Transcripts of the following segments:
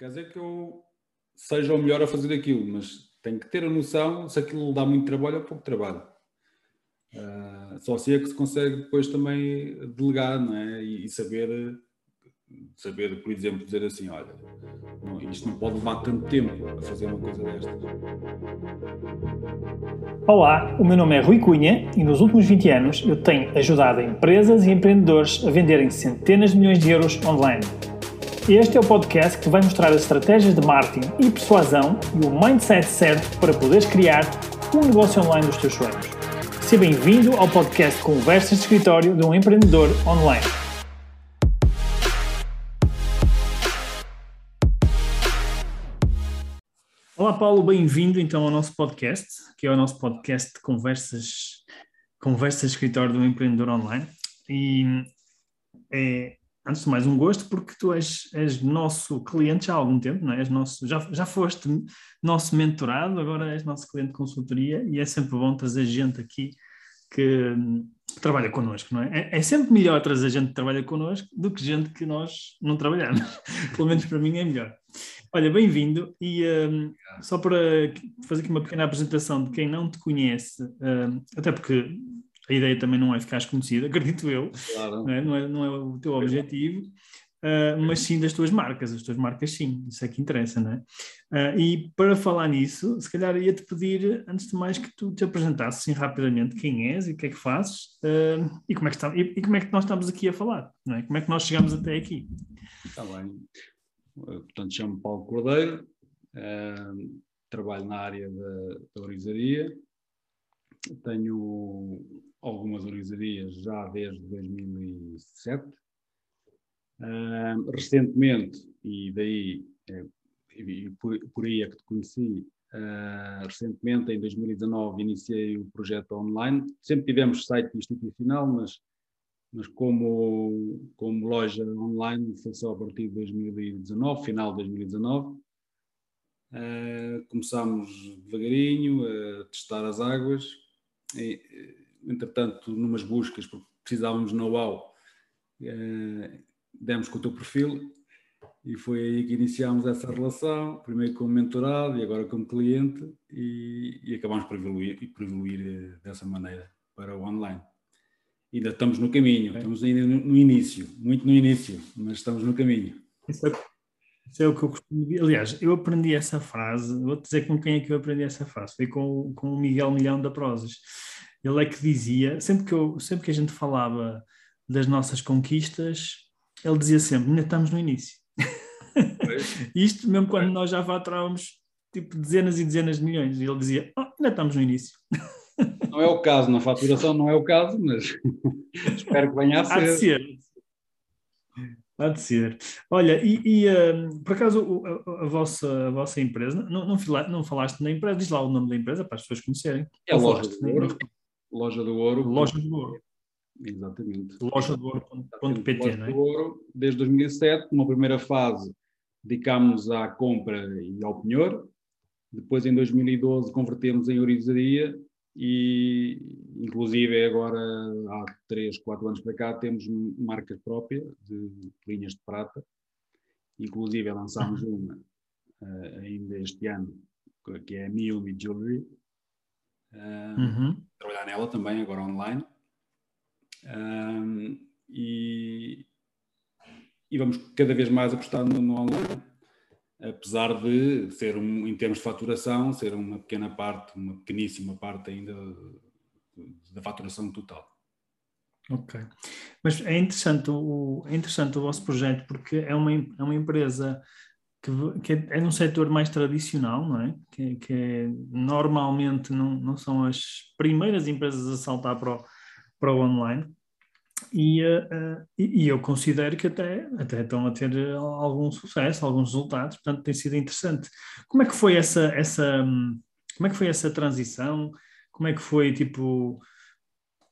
quer dizer que eu seja o melhor a fazer aquilo, mas tenho que ter a noção se aquilo dá muito trabalho ou pouco trabalho. Uh, só assim é que se consegue depois também delegar, não é? E, e saber saber, por exemplo, dizer assim, olha, isto não pode levar tanto tempo a fazer uma coisa destas. Olá, o meu nome é Rui Cunha e nos últimos 20 anos eu tenho ajudado empresas e empreendedores a venderem centenas de milhões de euros online. Este é o podcast que vai mostrar as estratégias de marketing e persuasão e o mindset certo para poderes criar um negócio online dos teus sonhos. Seja bem-vindo ao podcast Conversas de Escritório de um Empreendedor Online. Olá Paulo, bem-vindo então ao nosso podcast, que é o nosso podcast de conversas, conversas de escritório do empreendedor online. E é, antes de mais, um gosto porque tu és, és nosso cliente já há algum tempo, não é? És nosso, já, já foste nosso mentorado, agora és nosso cliente de consultoria e é sempre bom trazer gente aqui que trabalha connosco, não é? é? é? sempre melhor trazer gente que trabalha connosco do que gente que nós não trabalhamos. Pelo menos para mim é melhor. Olha, bem-vindo e um, só para fazer aqui uma pequena apresentação de quem não te conhece, um, até porque a ideia também não é ficar conhecido, acredito eu, claro. não, é? Não, é, não, é, o teu objetivo, uh, mas sim das tuas marcas, as tuas marcas sim, isso é que interessa, não é? Uh, e para falar nisso, se calhar ia-te pedir, antes de mais, que tu te apresentasses assim, rapidamente quem és e o que é que fazes uh, e, como é que está, e, e, como é que nós estamos aqui a falar, não é? Como é que nós chegamos até aqui. Está bem. Eh, portanto, chamo Paulo Cordeiro, trabalho na área da, da orizaria, tenho algumas orizarias já desde 2007. Uh, recentemente, e daí, é, e por, por, aí é que te conheci, uh, recentemente, em 2019, iniciei o projeto online. Sempre tivemos site institucional, mas mas como, como loja online foi só a partir de 2019, final de 2019. Uh, eh, começámos devagarinho a testar as águas, e, entretanto, numas buscas, porque precisávamos de know-how, uh, demos com o teu perfil e foi aí que iniciámos essa relação, primeiro como mentorado e agora como cliente, e, e acabámos por evoluir, por evoluir eh, dessa maneira para o online ainda estamos no caminho, estamos ainda no, início, muito no início, mas estamos no caminho. Isso é, isso é o que eu costumo dizer. Aliás, eu aprendi essa frase, vou-te dizer com quem é que eu aprendi essa frase, foi com, com o Miguel Milhão da Prosas. Ele é que dizia, sempre que, eu, sempre que a gente falava das nossas conquistas, ele dizia sempre, ainda estamos no início. Isto mesmo quando nós já faturávamos tipo dezenas e dezenas de milhões, e ele dizia, oh, ainda estamos no início. Não é o caso, na faturação não é o caso, mas espero que venha a ser. Há de ser. Há de ser. Olha, e, e um, por acaso a, a, vossa, a vossa empresa, não, não, não falaste na empresa, diz lá o nome da empresa para as pessoas conhecerem. É a Loja Ouro. Loja do Ouro. Loja do Ouro. Exatamente. Loja do Ouro.pt, não é? do Ouro, desde 2007, numa primeira fase, dedicámos à compra e ao penhor. Depois, em 2012, convertemos em orizaria e inclusive agora há 3, 4 anos para cá temos marca própria de linhas de prata, inclusive lançámos uma uh, ainda este ano, que é a Miumi Jewelry, uh, uhum. trabalhar nela também agora online, uh, e, e vamos cada vez mais apostar no, no online apesar de ser, um, em termos de faturação, ser uma pequena parte, uma pequeníssima parte ainda da faturação total. Ok. Mas é interessante o, é interessante o vosso projeto porque é uma, é uma empresa que, que é, é num setor mais tradicional, não é? Que, que é, normalmente não, não são as primeiras empresas a saltar para o, para o online. E, uh, e, eu considero que até, até estão a ter algum sucesso, alguns resultados, portanto tem sido interessante. Como é que foi essa, essa, como é que foi essa transição? Como é que foi, tipo,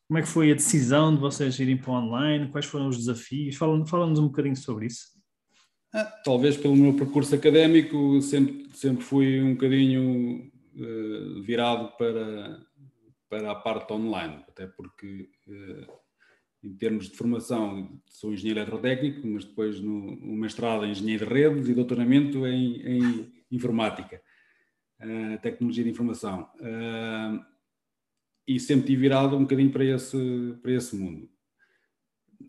como é que foi a decisão de vocês irem para o online? Quais foram os desafios? Fala-nos fala um bocadinho sobre isso. Ah, talvez pelo meu percurso académico sempre, sempre fui um bocadinho uh, virado para, para a parte online, até porque... Uh, em termos de formação, sou engenheiro eletrotécnico, mas depois no, no mestrado em engenharia de redes e doutoramento em, em informática, uh, tecnologia de informação. E sempre tive virado um bocadinho para esse, para esse mundo.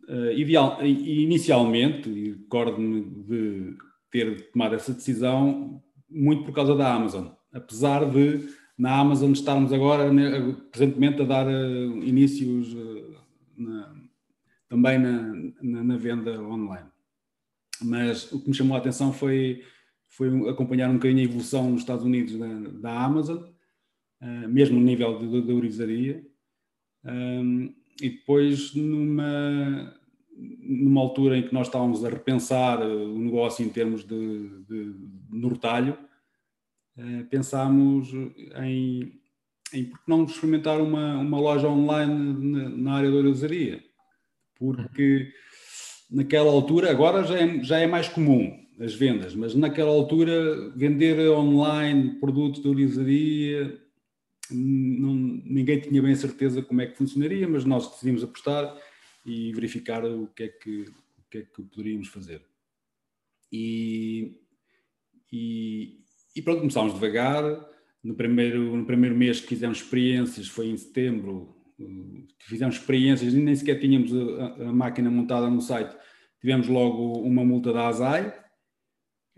Uh, ideal, inicialmente, e recordo-me de ter tomado essa decisão muito por causa da Amazon, apesar de na Amazon estarmos agora, né, presentemente, a dar uh, inícios uh, na, também na, na, na, venda online. Mas o que me chamou a atenção foi, foi acompanhar um bocadinho a evolução nos Estados Unidos da, da Amazon, mesmo no nível de ourivesaria, um, e depois numa, numa altura em que nós estávamos a repensar o negócio em termos de, de, de no retalho, eh, pensámos em, em por que não experimentar uma, uma loja online na, na área da ourivesaria, porque naquela altura, agora já é, já é mais comum as vendas, mas naquela altura vender online produtos de ourivesaria ninguém tinha bem certeza como é que funcionaria, mas nós decidimos apostar e verificar o que é que, o que, é que poderíamos fazer. E, e, e pronto, começámos devagar. No primeiro, no primeiro mês que fizemos experiências, foi em setembro, eh, fizemos experiências e nem sequer tínhamos a, a, máquina montada no site. Tivemos logo uma multa da ASAI.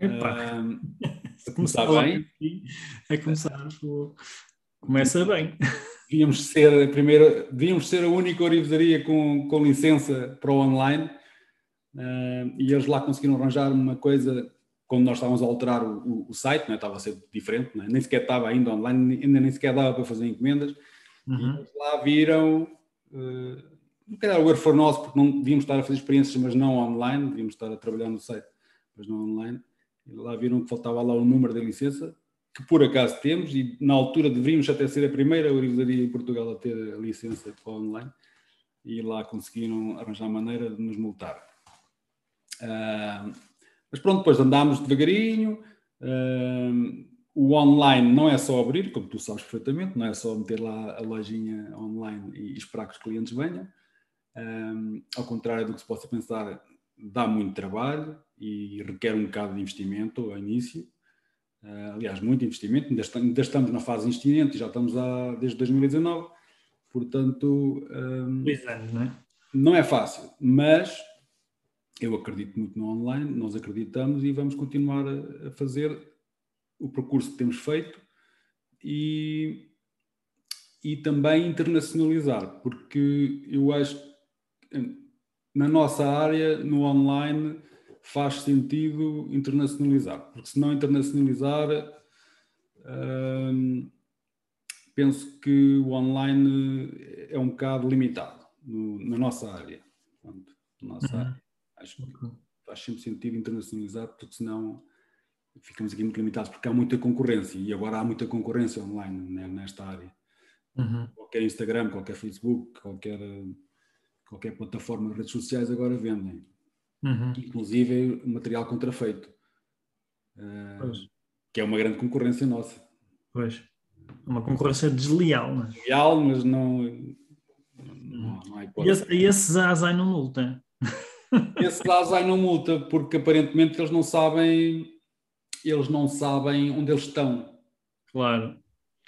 Uh, começar bem. É começar, começa bem. Devíamos ser a primeira, devíamos ser a única orivesaria com, com licença para o online. Uh, e eles lá conseguiram arranjar uma coisa quando nós estávamos a alterar o, o, o site, né, estava a ser diferente, né, nem sequer estava ainda online, ainda nem sequer dava para fazer encomendas, uhum. e lá viram, uh, não calhar o erro foi nosso, porque não devíamos estar a fazer experiências, mas não online, devíamos estar a trabalhar no site, mas não online, e lá viram que faltava lá o número da licença, que por acaso temos, e na altura deveríamos até ser a primeira orivesaria em Portugal a ter a licença para online, e lá conseguiram arranjar maneira de nos multar. Uh, mas pronto, depois andámos devagarinho. Uh, o online não é só abrir, como tu sabes perfeitamente, não é só meter lá a lojinha online e esperar que os clientes venham. Um, ao contrário do que se possa pensar, dá muito trabalho e requer um bocado de investimento ao início. Uh, aliás, muito investimento, ainda, estamos na fase investimento e já estamos lá desde 2019, portanto. Um, Dois anos, não é? Não é fácil, mas eu acredito muito no online, nós acreditamos e vamos continuar a, fazer o percurso que temos feito e, e também internacionalizar, porque eu acho que na nossa área, no online, faz sentido internacionalizar, porque se não internacionalizar, hum, penso que o online é um bocado limitado no, na nossa área. Portanto, nossa uhum. área. Acho que faz sempre sentido internacionalizar, porque senão ficamos aqui muito limitados, porque há muita concorrência e agora há muita concorrência online né, nesta área. Uhum. Qualquer Instagram, qualquer Facebook, qualquer, qualquer plataforma de redes sociais agora vendem. Uhum. Inclusive material contrafeito. Uh, que é uma grande concorrência nossa. Pois. Uma concorrência desleal, não é? Desleal, mas não. não, não há hipótese. E, esses ASAI não multam? Esse Lazai não multa, porque aparentemente eles não sabem, eles não sabem onde eles estão. Claro.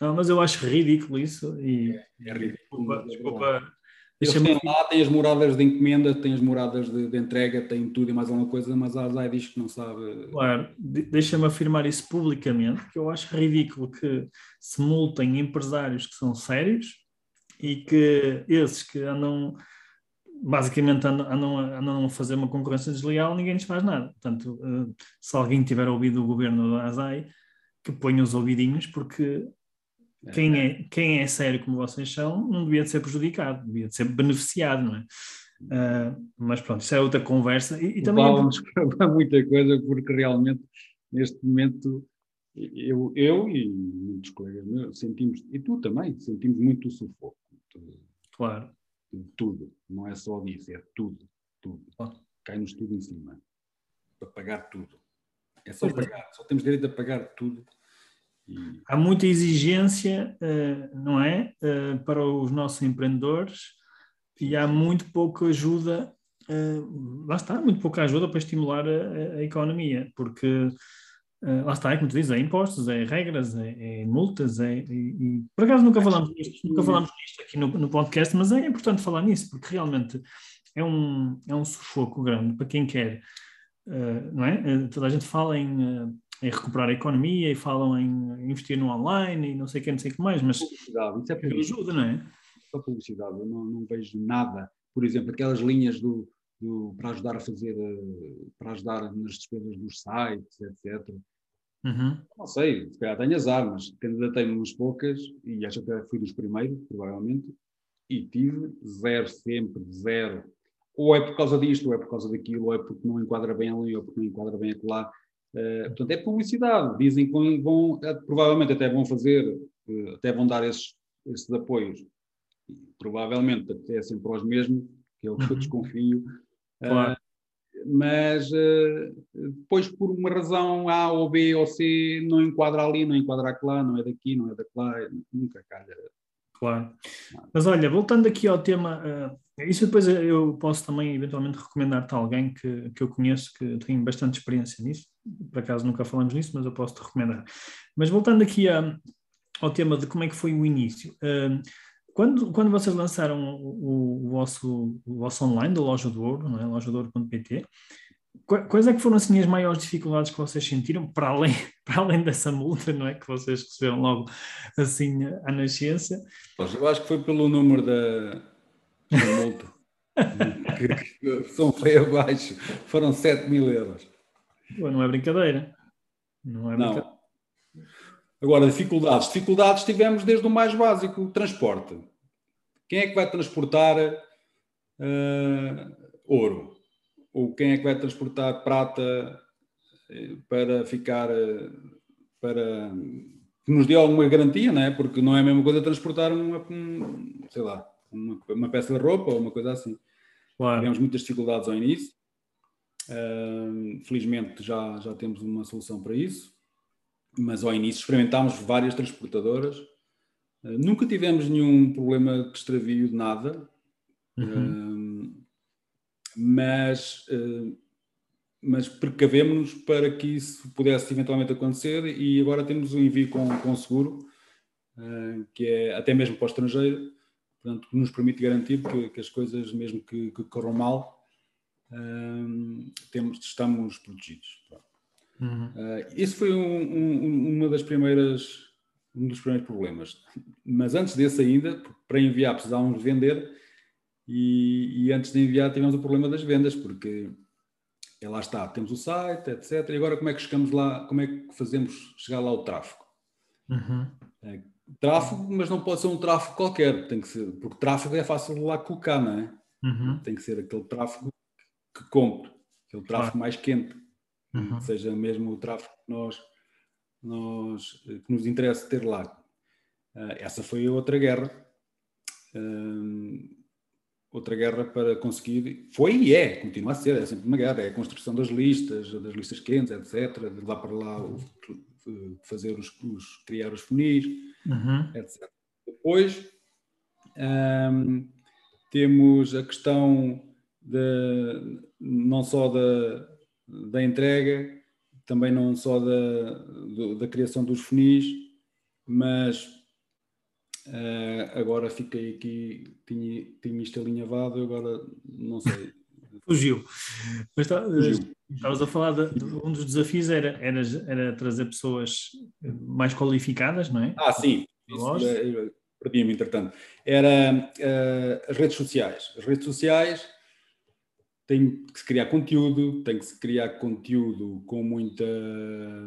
Não, mas eu acho ridículo isso. E... É, é ridículo. Desculpa, desculpa. Eles têm lá, têm as moradas de encomenda, têm as moradas de, de entrega, têm tudo e mais alguma coisa, mas a Azai diz que não sabe. Claro, deixa-me afirmar isso publicamente, que eu acho ridículo que se multem empresários que são sérios e que esses que andam basicamente andam, andam, andam, a fazer uma concorrência desleal, ninguém lhes faz nada. Portanto, uh, se alguém tiver ouvido o governo da ASAI, que ponha os ouvidinhos, porque quem é, quem é sério como vocês são não devia de ser prejudicado, devia de ser beneficiado, não é? Uh, mas pronto, isso é outra conversa. E, e também. Vamos para muita coisa, porque realmente, neste momento, eu, eu e muitos colegas meus sentimos, e tu também, sentimos muito o sufoco. Claro tudo, não é só disso, é tudo, tudo. Cai-nos tudo em cima. Para pagar tudo. É só pois é. pagar, é. só temos direito a pagar tudo. Há muita exigência, uh, não é? Uh, para os nossos empreendedores. e há muito pouca ajuda, uh, lá está, muito pouca ajuda para estimular a, a economia, porque uh, lá está, é como tu dizes, é impostos, é regras, é, é multas, é, e, por acaso nunca falamos nisto, nunca falamos nisto aqui no, no, podcast, mas é importante falar nisso, porque realmente é um, é um sufoco grande para quem quer, uh, não é? toda a gente fala em em recuperar a economia e falam em investir no online e não sei o que, não sei o que mais, mas publicidade, isso é ajuda, não é? Só publicidade, eu não, não, vejo nada, por exemplo, aquelas linhas do, do, para ajudar a fazer, eh, para ajudar nas despesas dos sites, etc. Uhum. Não sei, se calhar tenho azar, mas candidatei-me umas poucas e acho que fui dos primeiros, provavelmente, e tive zero, sempre zero. Ou é por causa disto, ou é por causa daquilo, ou é porque não enquadra bem ali, ou porque não enquadra bem acolá. Uh, portanto, é publicidade. Dizem que vão, eh, provavelmente até vão fazer, uh, até vão dar esses, esses apoios. Provavelmente até sempre aos mesmos, que é o que eu uhum. desconfio. Claro. Uh, mas depois, por uma razão A ou B ou C, não enquadra ali, não enquadra lá, não é daqui, não é daquela, nunca calha. Claro. Mas olha, voltando aqui ao tema isso depois eu posso também eventualmente recomendar-te a alguém que, que eu conheço que tem bastante experiência nisso. Por acaso nunca falamos nisso, mas eu posso te recomendar. Mas voltando aqui a, ao tema de como é que foi o início. Uh, quando, quando vocês lançaram o, o, vosso, o vosso online da Loja do Ouro, não é? lojadouro.pt, quais é que foram assim as maiores dificuldades que vocês sentiram, para além, para além dessa multa, não é? Que vocês receberam logo assim à nascença? Eu acho que foi pelo número da multa. que, são foi abaixo. Foram 7 mil euros. Pô, não é brincadeira. Não é brincadeira. Não. Agora, dificuldades. Dificuldades tivemos desde o mais básico, o transporte. Quem é que vai transportar uh, ouro? Ou quem é que vai transportar prata eh, para ficar, uh, para que nos dê alguma garantia, não é? Porque não é a mesma coisa transportar uma, um, sei lá, uma, uma peça de roupa ou uma coisa assim. Claro. Tivemos muitas dificuldades ao início. Uh, felizmente já, já temos uma solução para isso, mas ao início experimentámos várias transportadoras. Uh, nunca tivemos nenhum problema de extravio de nada, uhum. uh, mas, mas precavemos-nos para que isso pudesse eventualmente acontecer e agora temos um envio com, com seguro, que é até mesmo para o estrangeiro, portanto, nos permite garantir que, que as coisas, mesmo que, que corram mal, um, temos, estamos protegidos. Uhum. Uh, esse foi um, um, uma das primeiras, um dos primeiros problemas. Mas antes desse ainda, para enviar precisávamos vender e, e antes de enviar tivemos o problema das vendas, porque é, lá está, temos o site, etc. E agora como é que chegamos lá, como é que fazemos chegar lá o tráfego? Uhum. É, tráfego, mas não pode ser um tráfego qualquer, tem que ser, porque tráfego é fácil de lá colocar, não é? Uhum. Tem que ser aquele tráfego que compre, aquele tráfego claro. mais quente, uhum. seja mesmo o tráfego que nós, nós que nos interessa ter lá. Uh, essa foi outra guerra. Uh, outra guerra para conseguir, foi e é, continua a ser, é sempre uma guerra, é a construção das listas, das listas quentes, etc., de lá para lá fazer os, os criar os funis, uhum. etc. Depois um, temos a questão de, não só da, da entrega, também não só da, da criação dos funis, mas uh, agora fiquei aqui, tinha, tinha isto alinhavado, agora não sei. Fugiu. Mas tá, Fugiu. Estavas a falar de, de, um dos desafios era, era, era trazer pessoas mais qualificadas, não é? Ah, sim. Perdi-me, entretanto. Era uh, as redes sociais. As redes sociais têm que se criar conteúdo, tem que se criar conteúdo com muita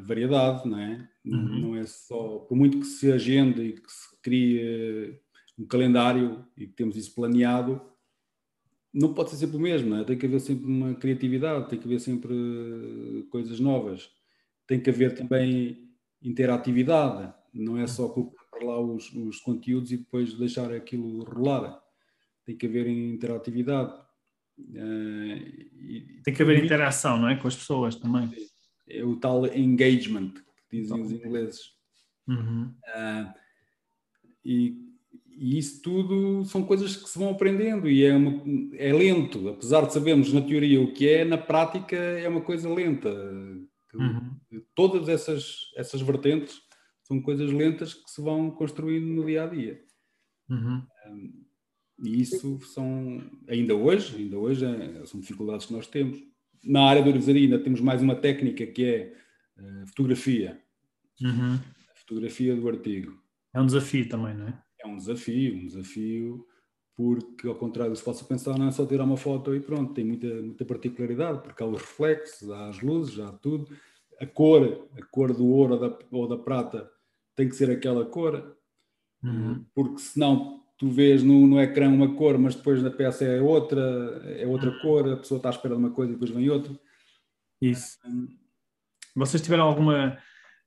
variedade, não é? Uhum. Não é só, por muito que se agende e que se crie um calendário e que temos isso planeado, não pode ser sempre o mesmo, é? tem que haver sempre uma criatividade, tem que haver sempre coisas novas, tem que haver também interatividade, não é só colocar lá os, os conteúdos e depois deixar aquilo rolar, tem que haver interatividade. Uh, e, tem que haver interação, não é? Com as pessoas também. É o tal engagement que dizem os ingleses. Uhum. Uh, e e isso tudo são coisas que se vão aprendendo e é, uma, é lento, apesar de sabermos na teoria o que é, na prática é uma coisa lenta. Uhum. Todas essas, essas vertentes são coisas lentas que se vão construindo no dia a dia. Uhum. Um, e isso são, ainda hoje, ainda hoje é, são dificuldades que nós temos. Na área da orivesaria ainda temos mais uma técnica que é uh, fotografia. Uhum. A fotografia do artigo. É um desafio também, não é? É um desafio, um desafio porque ao contrário do que se possa pensar, não é só tirar uma foto e pronto, tem muita, muita particularidade, porque há os reflexos, há as luzes, há tudo. A cor, a cor do ouro ou da, ou da prata tem que ser aquela cor, uhum. porque senão tu vês no, no ecrã uma cor, mas depois na peça é outra, é outra ah. cor, a pessoa está à espera de uma coisa e depois vem outra. Isso. Vocês tiveram alguma,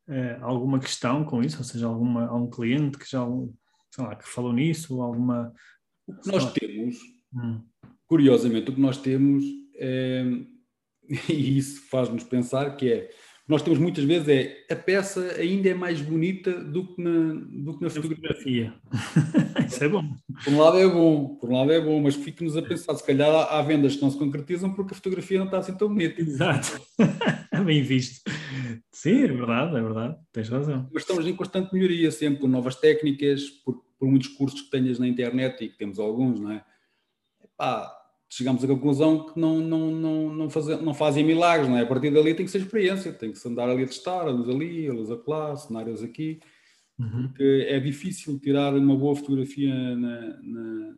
uh, alguma questão com isso? Ou seja, alguma, algum cliente que já sei lá, que falou nisso? Alguma. O que nós temos, hum. curiosamente, o que nós temos, é, e isso faz-nos pensar que é nós temos muitas vezes é a peça ainda é mais bonita do que na, do que na fotografia. Isso é bom. Por um lado é bom, por um lado é bom, mas fico-nos a pensar, se calhar há, há, vendas que não se concretizam porque a fotografia não está assim tão bonita. Exato. Bem visto. Sim, é verdade, é verdade, tens razão. Mas estamos em constante melhoria sempre, com novas técnicas, por, por muitos cursos que tenhas na internet e que temos alguns, não é? Epá, chegamos à conclusão que não, não, não, não, fazem, não fazem milagres, não é? A partir dali tem que ser experiência, tem que se andar ali a testar, a luz ali, a luz acolá, cenários aqui, uhum. porque é difícil tirar uma boa fotografia na, na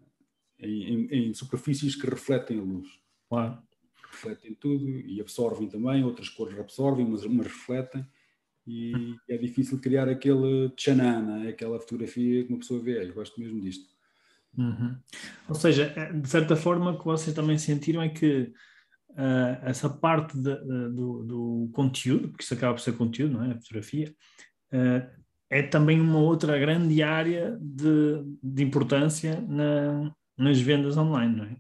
em, em, superfícies que refletem a luz. Claro. Refletem tudo e absorvem também, outras cores absorvem, mas, refletem. E é difícil criar aquele tchanana, aquela fotografia que uma pessoa vê. Eu gosto mesmo disto. Uhum. Ou seja, é, de certa forma, o que vocês também sentiram é que uh, essa parte de, de, do, do, conteúdo, porque isso acaba por ser conteúdo, não é? A fotografia, uh, é também uma outra grande área de, de importância na, nas vendas online, não é?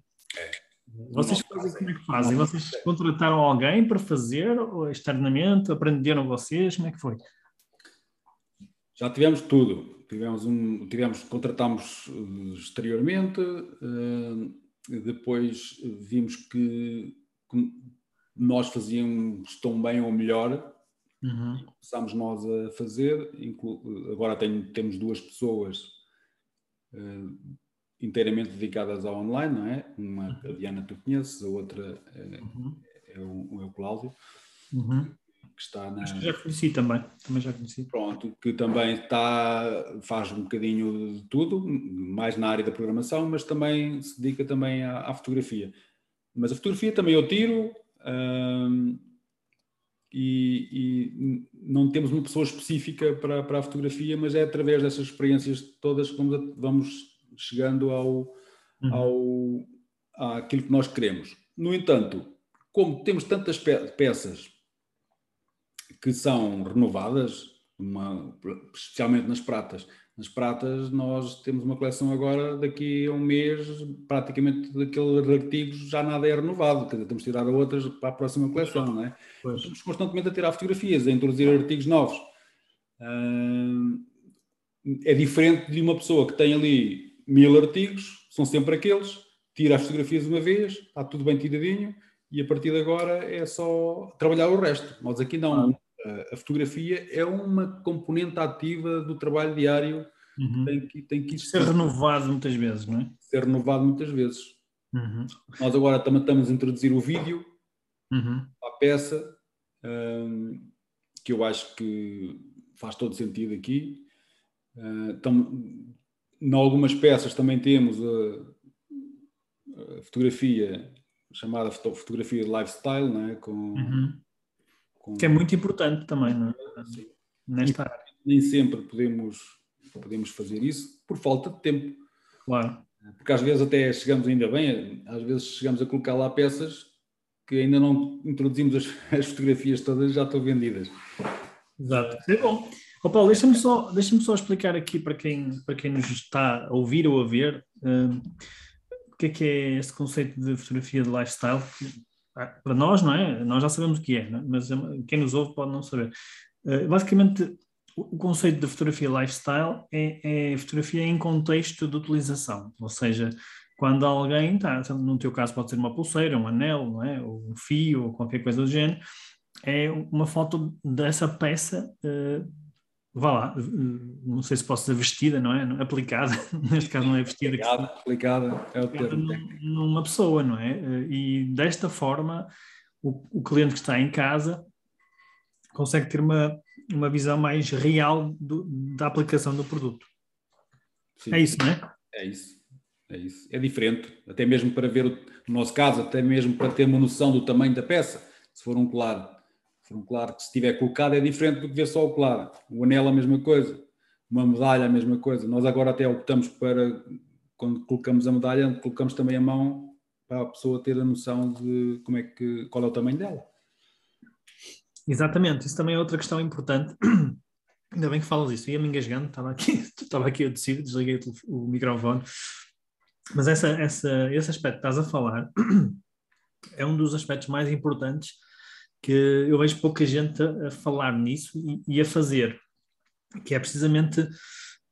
É. Vocês fazem, como é que fazem? Vocês contrataram alguém para fazer ou externamente? Aprenderam vocês? Como é que foi? Já tivemos tudo tivemos um, tivemos, contratámos eh, exteriormente, uh, depois vimos que, que, nós fazíamos tão bem ou melhor, uhum. começámos nós a fazer, agora tenho, temos duas pessoas uh, inteiramente dedicadas ao online, não é? Uma uhum. a Diana tu conheces, a outra uhum. é, o, é o Cláudio. Uhum que está na. Acho que já conheci também, também já conheci. Pronto, que também está, faz um bocadinho de tudo, mais na área da programação, mas também se dedica também à, à fotografia. Mas a fotografia também eu tiro hum, e, e, não temos uma pessoa específica para, para a fotografia, mas é através dessas experiências todas que vamos, vamos chegando ao, uhum. ao, àquilo que nós queremos. No entanto, como temos tantas peças que são renovadas, uma, especialmente nas pratas. Nas pratas, nós temos uma coleção agora, daqui a um mês, praticamente daqueles artigos já nada é renovado, quer dizer, temos de tirar outras para a próxima coleção, não é? Pois. Estamos constantemente a tirar fotografias, a introduzir artigos novos. é diferente de uma pessoa que tem ali mil artigos, são sempre aqueles, tira as fotografias uma vez, está tudo bem tiradinho, e a partir de agora é só trabalhar o resto. Nós aqui não, a fotografia é uma componente ativa do trabalho diário uhum. tem que tem que ser renovado muitas vezes, não é? Ser renovado muitas vezes. Uhum. Nós agora também estamos a introduzir o vídeo uhum. à peça, um, que eu acho que faz todo sentido aqui. Uh, tam, em algumas peças também temos a, a fotografia chamada fotografia de lifestyle, não é? com uhum. Com... Que é muito importante também, não é? Nesta área. Nem sempre podemos, podemos fazer isso por falta de tempo. Claro. Porque às vezes até chegamos ainda bem, às vezes chegamos a colocar lá peças que ainda não introduzimos as, as fotografias todas já estão vendidas. Exato. É bom. Oh, Paulo, deixa-me só, deixa só explicar aqui para quem, para quem nos está a ouvir ou a ver um, o que é que é esse conceito de fotografia de lifestyle. Ah, para nós, não é? Nós já sabemos o que é, é? mas quem nos ouve pode não saber. Uh, basicamente, o conceito de fotografia lifestyle é, é fotografia em contexto de utilização, ou seja, quando alguém está, no teu caso pode ser uma pulseira, um anel, não é? ou um fio, ou qualquer coisa do género, é uma foto dessa peça, uh, vá lá, não sei se posso dizer vestida, não é? Aplicada, neste caso não é vestida. Aplicada, que, aplicada é o termo. Numa pessoa, não é? Uh, e desta forma, o, o cliente que está em casa consegue ter uma, uma visão mais real do, da aplicação do produto. Sim. É isso, não é? É isso. É isso. É diferente, até mesmo para ver, o, no nosso caso, até mesmo para ter uma noção do tamanho da peça, se for um colar. Um colar que se estiver colocado é diferente do que ver só o colar. O anel a mesma coisa, uma medalha a mesma coisa. Nós agora até optamos para, quando colocamos a medalha, colocamos também a mão para a pessoa ter a noção de como é que, qual é o tamanho dela. Exatamente, isso também é outra questão importante. Ainda bem que falas isso, ia me engasgando, estava aqui, estava aqui a descer, desliguei o microfone mas essa, essa, esse aspecto que estás a falar é um dos aspectos mais importantes que eu vejo pouca gente a, a falar nisso e, e, a fazer, que é precisamente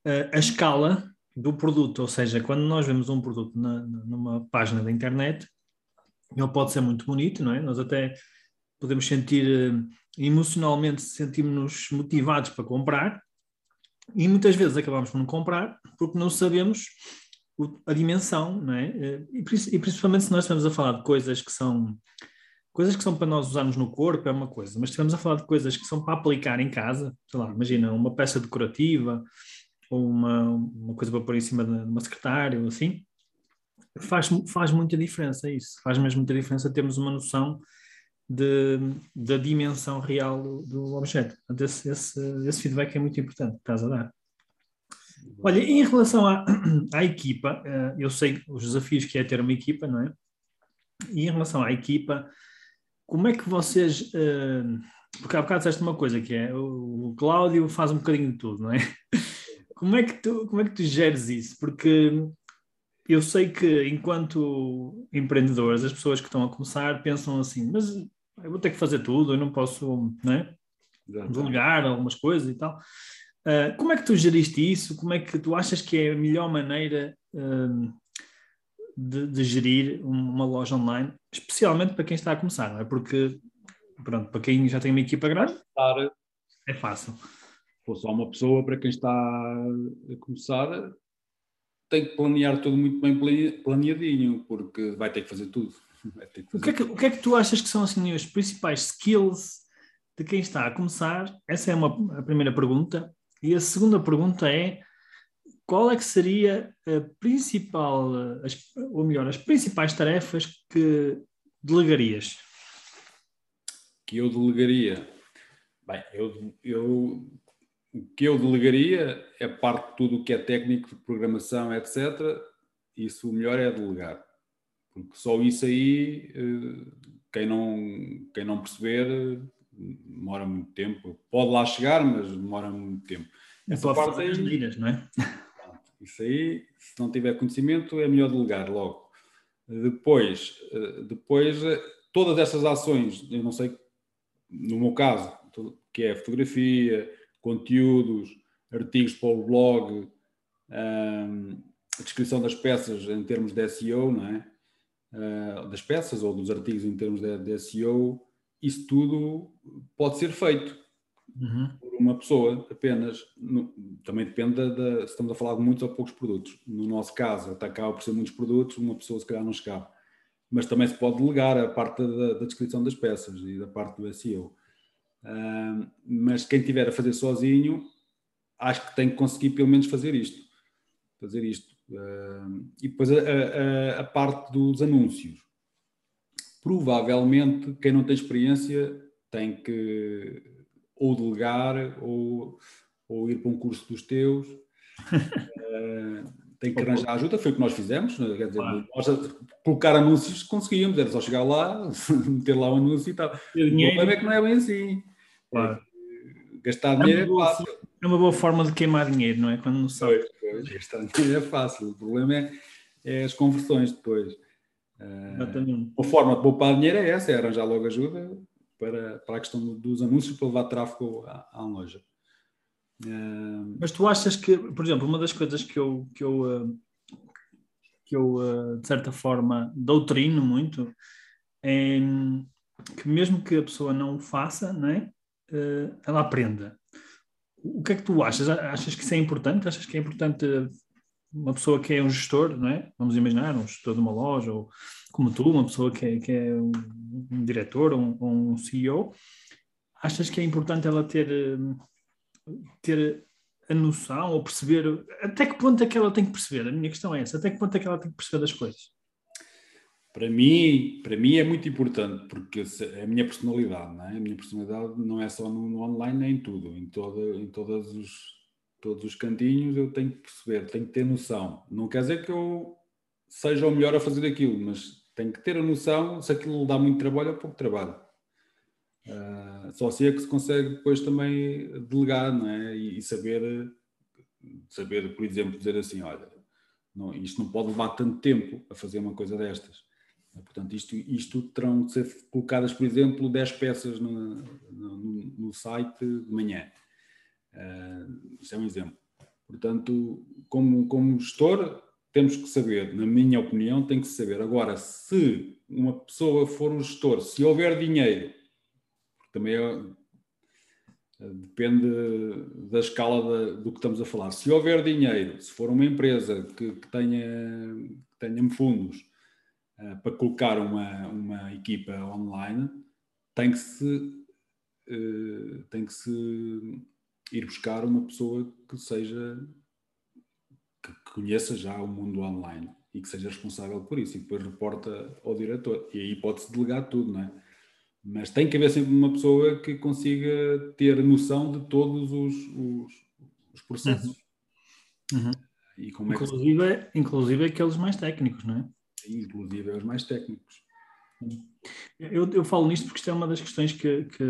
a, a, escala do produto, ou seja, quando nós vemos um produto na, numa página da internet, ele pode ser muito bonito, não é? Nós até podemos sentir eh, emocionalmente, sentimos-nos motivados para comprar e muitas vezes acabamos por não comprar porque não sabemos a dimensão, não é? Eh, e, principalmente se nós estamos a falar de coisas que são coisas que são para nós usarmos no corpo é uma coisa, mas estamos a falar de coisas que são para aplicar em casa, sei lá, imagina uma peça decorativa ou uma, uma coisa para pôr em cima de uma secretária ou assim, faz, faz muita diferença isso, faz mesmo muita diferença termos uma noção de, da dimensão real do, do objeto. Portanto, esse, esse, esse feedback é muito importante que estás a dar. Olha, em relação à, à equipa, eh, eu sei os desafios que é ter uma equipa, não é? E em relação à equipa, como é que vocês. Eh, porque há bocado disseste uma coisa que é o Cláudio faz um bocadinho de tudo, não é? Como é que tu, como é que tu geres isso? Porque eu sei que enquanto empreendedores, as pessoas que estão a começar pensam assim, mas eu vou ter que fazer tudo, eu não posso, não é? Delegar algumas coisas e tal. Uh, como é que tu geriste isso? Como é que tu achas que é a melhor maneira uh, de, de, gerir uma loja online, especialmente para quem está a começar, não é? Porque, pronto, para quem já tem uma equipa grande, é fácil. For só uma pessoa, para quem está a começar, tem que planear tudo muito bem planeadinho, porque vai ter que fazer tudo. Que fazer o, que é que, o que é que tu achas que são assim, os principais skills de quem está a começar? Essa é uma, a primeira pergunta. E a segunda pergunta é: qual é que seria a principal, as, ou melhor, as principais tarefas que delegarias? Que eu delegaria? Bem, eu, eu, o que eu delegaria é parte de tudo o que é técnico de programação, etc. Isso o melhor é delegar. Porque só isso aí, eh, quem não, quem não perceber, demora muito tempo. Pode lá chegar, mas demora muito tempo. Essa pode parte fazer as medidas, não é? Isso aí, se não tiver conhecimento, é melhor delegar logo. Depois, eh, depois eh, todas essas ações, eu não sei, no meu caso, que é fotografia, conteúdos, artigos para o blog, ehm, a descrição das peças em termos de SEO, não é? Eh, das peças ou dos artigos em termos de SEO, isso tudo pode ser feito uhum. por uma pessoa apenas. No, também depende da, da, se estamos a falar de muitos ou poucos produtos. No nosso caso, até acaba por ser muitos produtos, uma pessoa se calhar não chegava. Mas também se pode delegar a parte da, da descrição das peças e da parte do SEO. Uh, mas quem tiver a fazer sozinho, acho que tem que conseguir pelo menos fazer isto. Fazer isto. Uh, e depois a, a, a parte dos anúncios provavelmente quem não tem experiência tem que ou delegar ou, ou ir para um curso dos teus. uh, tem que arranjar ajuda, foi o que nós fizemos. Né? Quer dizer, claro. nós colocar anúncios conseguíamos, era só chegar lá, meter lá o um anúncio e tal. E o, problema é que não é bem assim. Claro. É, gastar dinheiro é, é fácil. É uma boa forma de queimar dinheiro, não é? Quando não sabe. Pois, pois, gastar dinheiro é fácil. O problema é, é as conversões depois. Exatamente. Uma forma de poupar dinheiro é essa, é arranjar logo ajuda para, para a questão dos anúncios para levar tráfego à, à loja. Mas tu achas que, por exemplo, uma das coisas que eu, que eu, uh, que eu uh, de certa forma, doutrino muito é que mesmo que a pessoa não o faça, não é? ela aprenda. O que é que tu achas? Achas que isso é importante? Achas que é importante uma pessoa que é um gestor, não é? Vamos imaginar, um gestor de uma loja, ou como tu, uma pessoa que é, que é um, diretor ou um, um, CEO, achas que é importante ela ter, ter a noção ou perceber até que ponto é que ela tem que perceber? A minha questão é essa, até que ponto é que ela tem que perceber das coisas? Para mim, para mim é muito importante, porque é a minha personalidade, não é? A minha personalidade não é só no, no online, é em tudo, em, todo, em todos, os, todos os cantinhos eu tenho que perceber, tenho que ter noção. Não quer dizer que eu seja o melhor a fazer aquilo, mas tenho que ter a noção se aquilo dá muito trabalho ou pouco trabalho. Uh, só assim é que se consegue depois também delegar, não é? E, e saber, saber, por exemplo, dizer assim, olha, não, isto não pode levar tanto tempo a fazer uma coisa destas. Portanto, isto, isto terão de ser colocadas, por exemplo, 10 peças no, no, no site de manhã. Uh, isto é um exemplo. Portanto, como, como gestor, temos que saber, na minha opinião, tem que saber. Agora, se uma pessoa for um gestor, se houver dinheiro, também é, depende da escala de, do que estamos a falar. Se houver dinheiro, se for uma empresa que, que tenha, que tenha fundos uh, para colocar uma, uma equipa online, tem que se uh, tem que se ir buscar uma pessoa que seja que conheça já o mundo online e que seja responsável por isso e depois reporta ao diretor. E aí pode-se delegar tudo, não é? Mas tem que haver sempre uma pessoa que consiga ter noção de todos os, os, os processos. Uhum. Uhum. E como inclusive, é que... inclusive aqueles mais técnicos, não é? inclusive os mais técnicos. Eu, eu falo nisto porque isto é uma das questões que, que,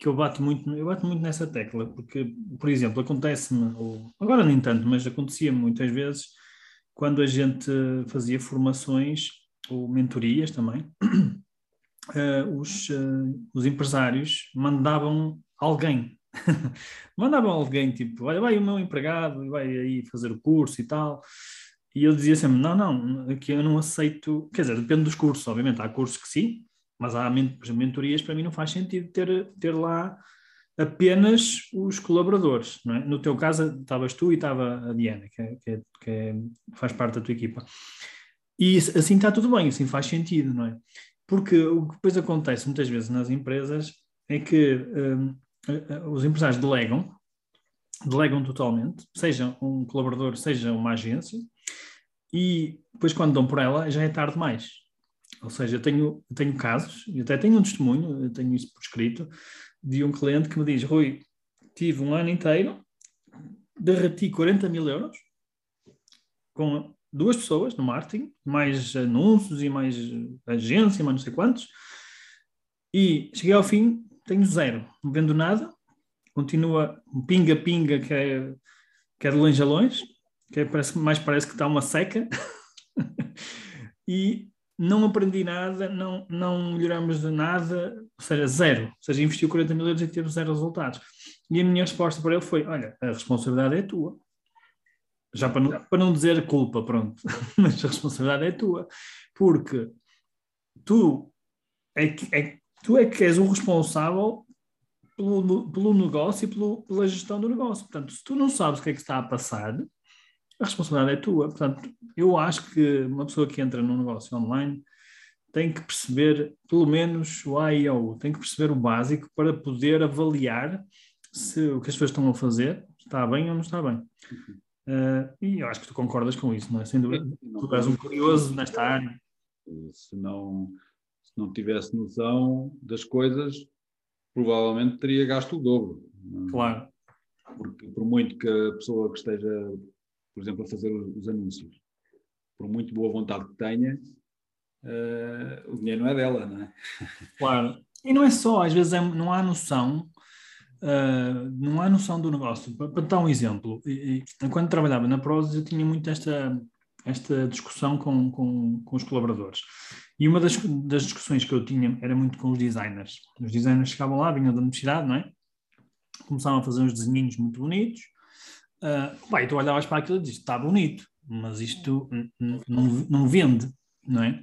que eu bato muito, eu bato muito nessa tecla, porque, por exemplo, acontece-me, agora nem tanto, mas acontecia muitas vezes quando a gente fazia formações ou mentorias também, uh, os, uh, os empresários mandavam alguém, mandavam alguém, tipo, olha, vai o meu empregado, vai aí fazer o curso e tal, e eu dizia sempre, não, não, aqui eu não aceito, quer dizer, depende dos cursos, obviamente, há cursos que sim, mas há mentorias, para mim não faz sentido ter, ter lá apenas os colaboradores. É? No teu caso, estavas tu e estava a Diana, que, é, que, é, que é, faz parte da tua equipa. E assim está tudo bem, assim faz sentido, não é? Porque o que depois acontece muitas vezes nas empresas é que um, os empresários delegam, delegam totalmente, seja um colaborador, seja uma agência, e depois quando dão por ela já é tarde demais. Ou seja, eu tenho, eu tenho casos, e até tenho um testemunho, eu tenho isso por escrito, de um cliente que me diz: Rui, tive um ano inteiro, derreti 40 mil euros com duas pessoas no marketing, mais anúncios e mais agência, mais não sei quantos, e cheguei ao fim, tenho zero, não vendo nada, continua um pinga-pinga que é, que é de longe a longe, que é, parece, mais parece que está uma seca, e não aprendi nada, não, não melhoramos de nada, ou seja, zero. Ou seja, investiu 40 mil euros e teve zero resultados. E a minha resposta para ele foi: olha, a responsabilidade é tua. Já para não, para não dizer culpa, pronto, mas a responsabilidade é tua. Porque tu é que, é, tu é que és o responsável pelo, pelo negócio e pelo, pela gestão do negócio. Portanto, se tu não sabes o que é que está a passar, a responsabilidade é tua. Portanto, eu acho que uma pessoa que entra num negócio online tem que perceber pelo menos o A e o tem que perceber o básico para poder avaliar se o que as pessoas estão a fazer está bem ou não está bem. Uh, e eu acho que tu concordas com isso, não é? Sem dúvida. Não, tu és um curioso nesta área. Se não, se não tivesse noção das coisas, provavelmente teria gasto o dobro. Claro. Porque por muito que a pessoa que esteja por exemplo, a fazer os anúncios. Por muito boa vontade que tenha, uh, o dinheiro não é dela, não é? Claro. E não é só, às vezes é, não há noção, uh, não há noção do negócio. Para, para dar um exemplo, e, e, quando trabalhava na Prozis eu tinha muito esta, esta discussão com, com, com os colaboradores. E uma das, das discussões que eu tinha era muito com os designers. Os designers chegavam lá, vinham da universidade, não é? começaram a fazer uns desenhinhos muito bonitos. Uh, pá, e tu olhavas para aquilo e dizes, está bonito, mas isto não, não vende, não é?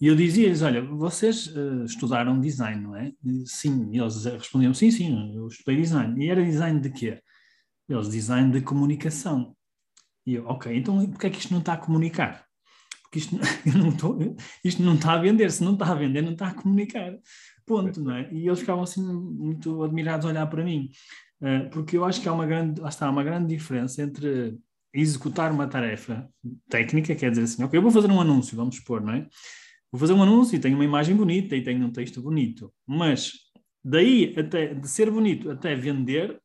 E eu dizia-lhes, olha, vocês uh, estudaram design, não é? E, sim, e eles respondiam, sim, sim, eu estudei design. E era design de quê? Eles, design de comunicação. E eu, ok, então porquê é que isto não está a comunicar? Porque isto não, tô, isto não está a vender, se não está a vender, não está a comunicar. Ponto, não é? E eles ficavam assim muito admirados a olhar para mim. Uh, porque eu acho que há uma grande, lá está, uma grande diferença entre executar uma tarefa técnica, quer dizer assim, ok, eu vou fazer um anúncio, vamos supor, não é? Vou fazer um anúncio e tenho uma imagem bonita e tenho um texto bonito, mas daí até de ser bonito até vender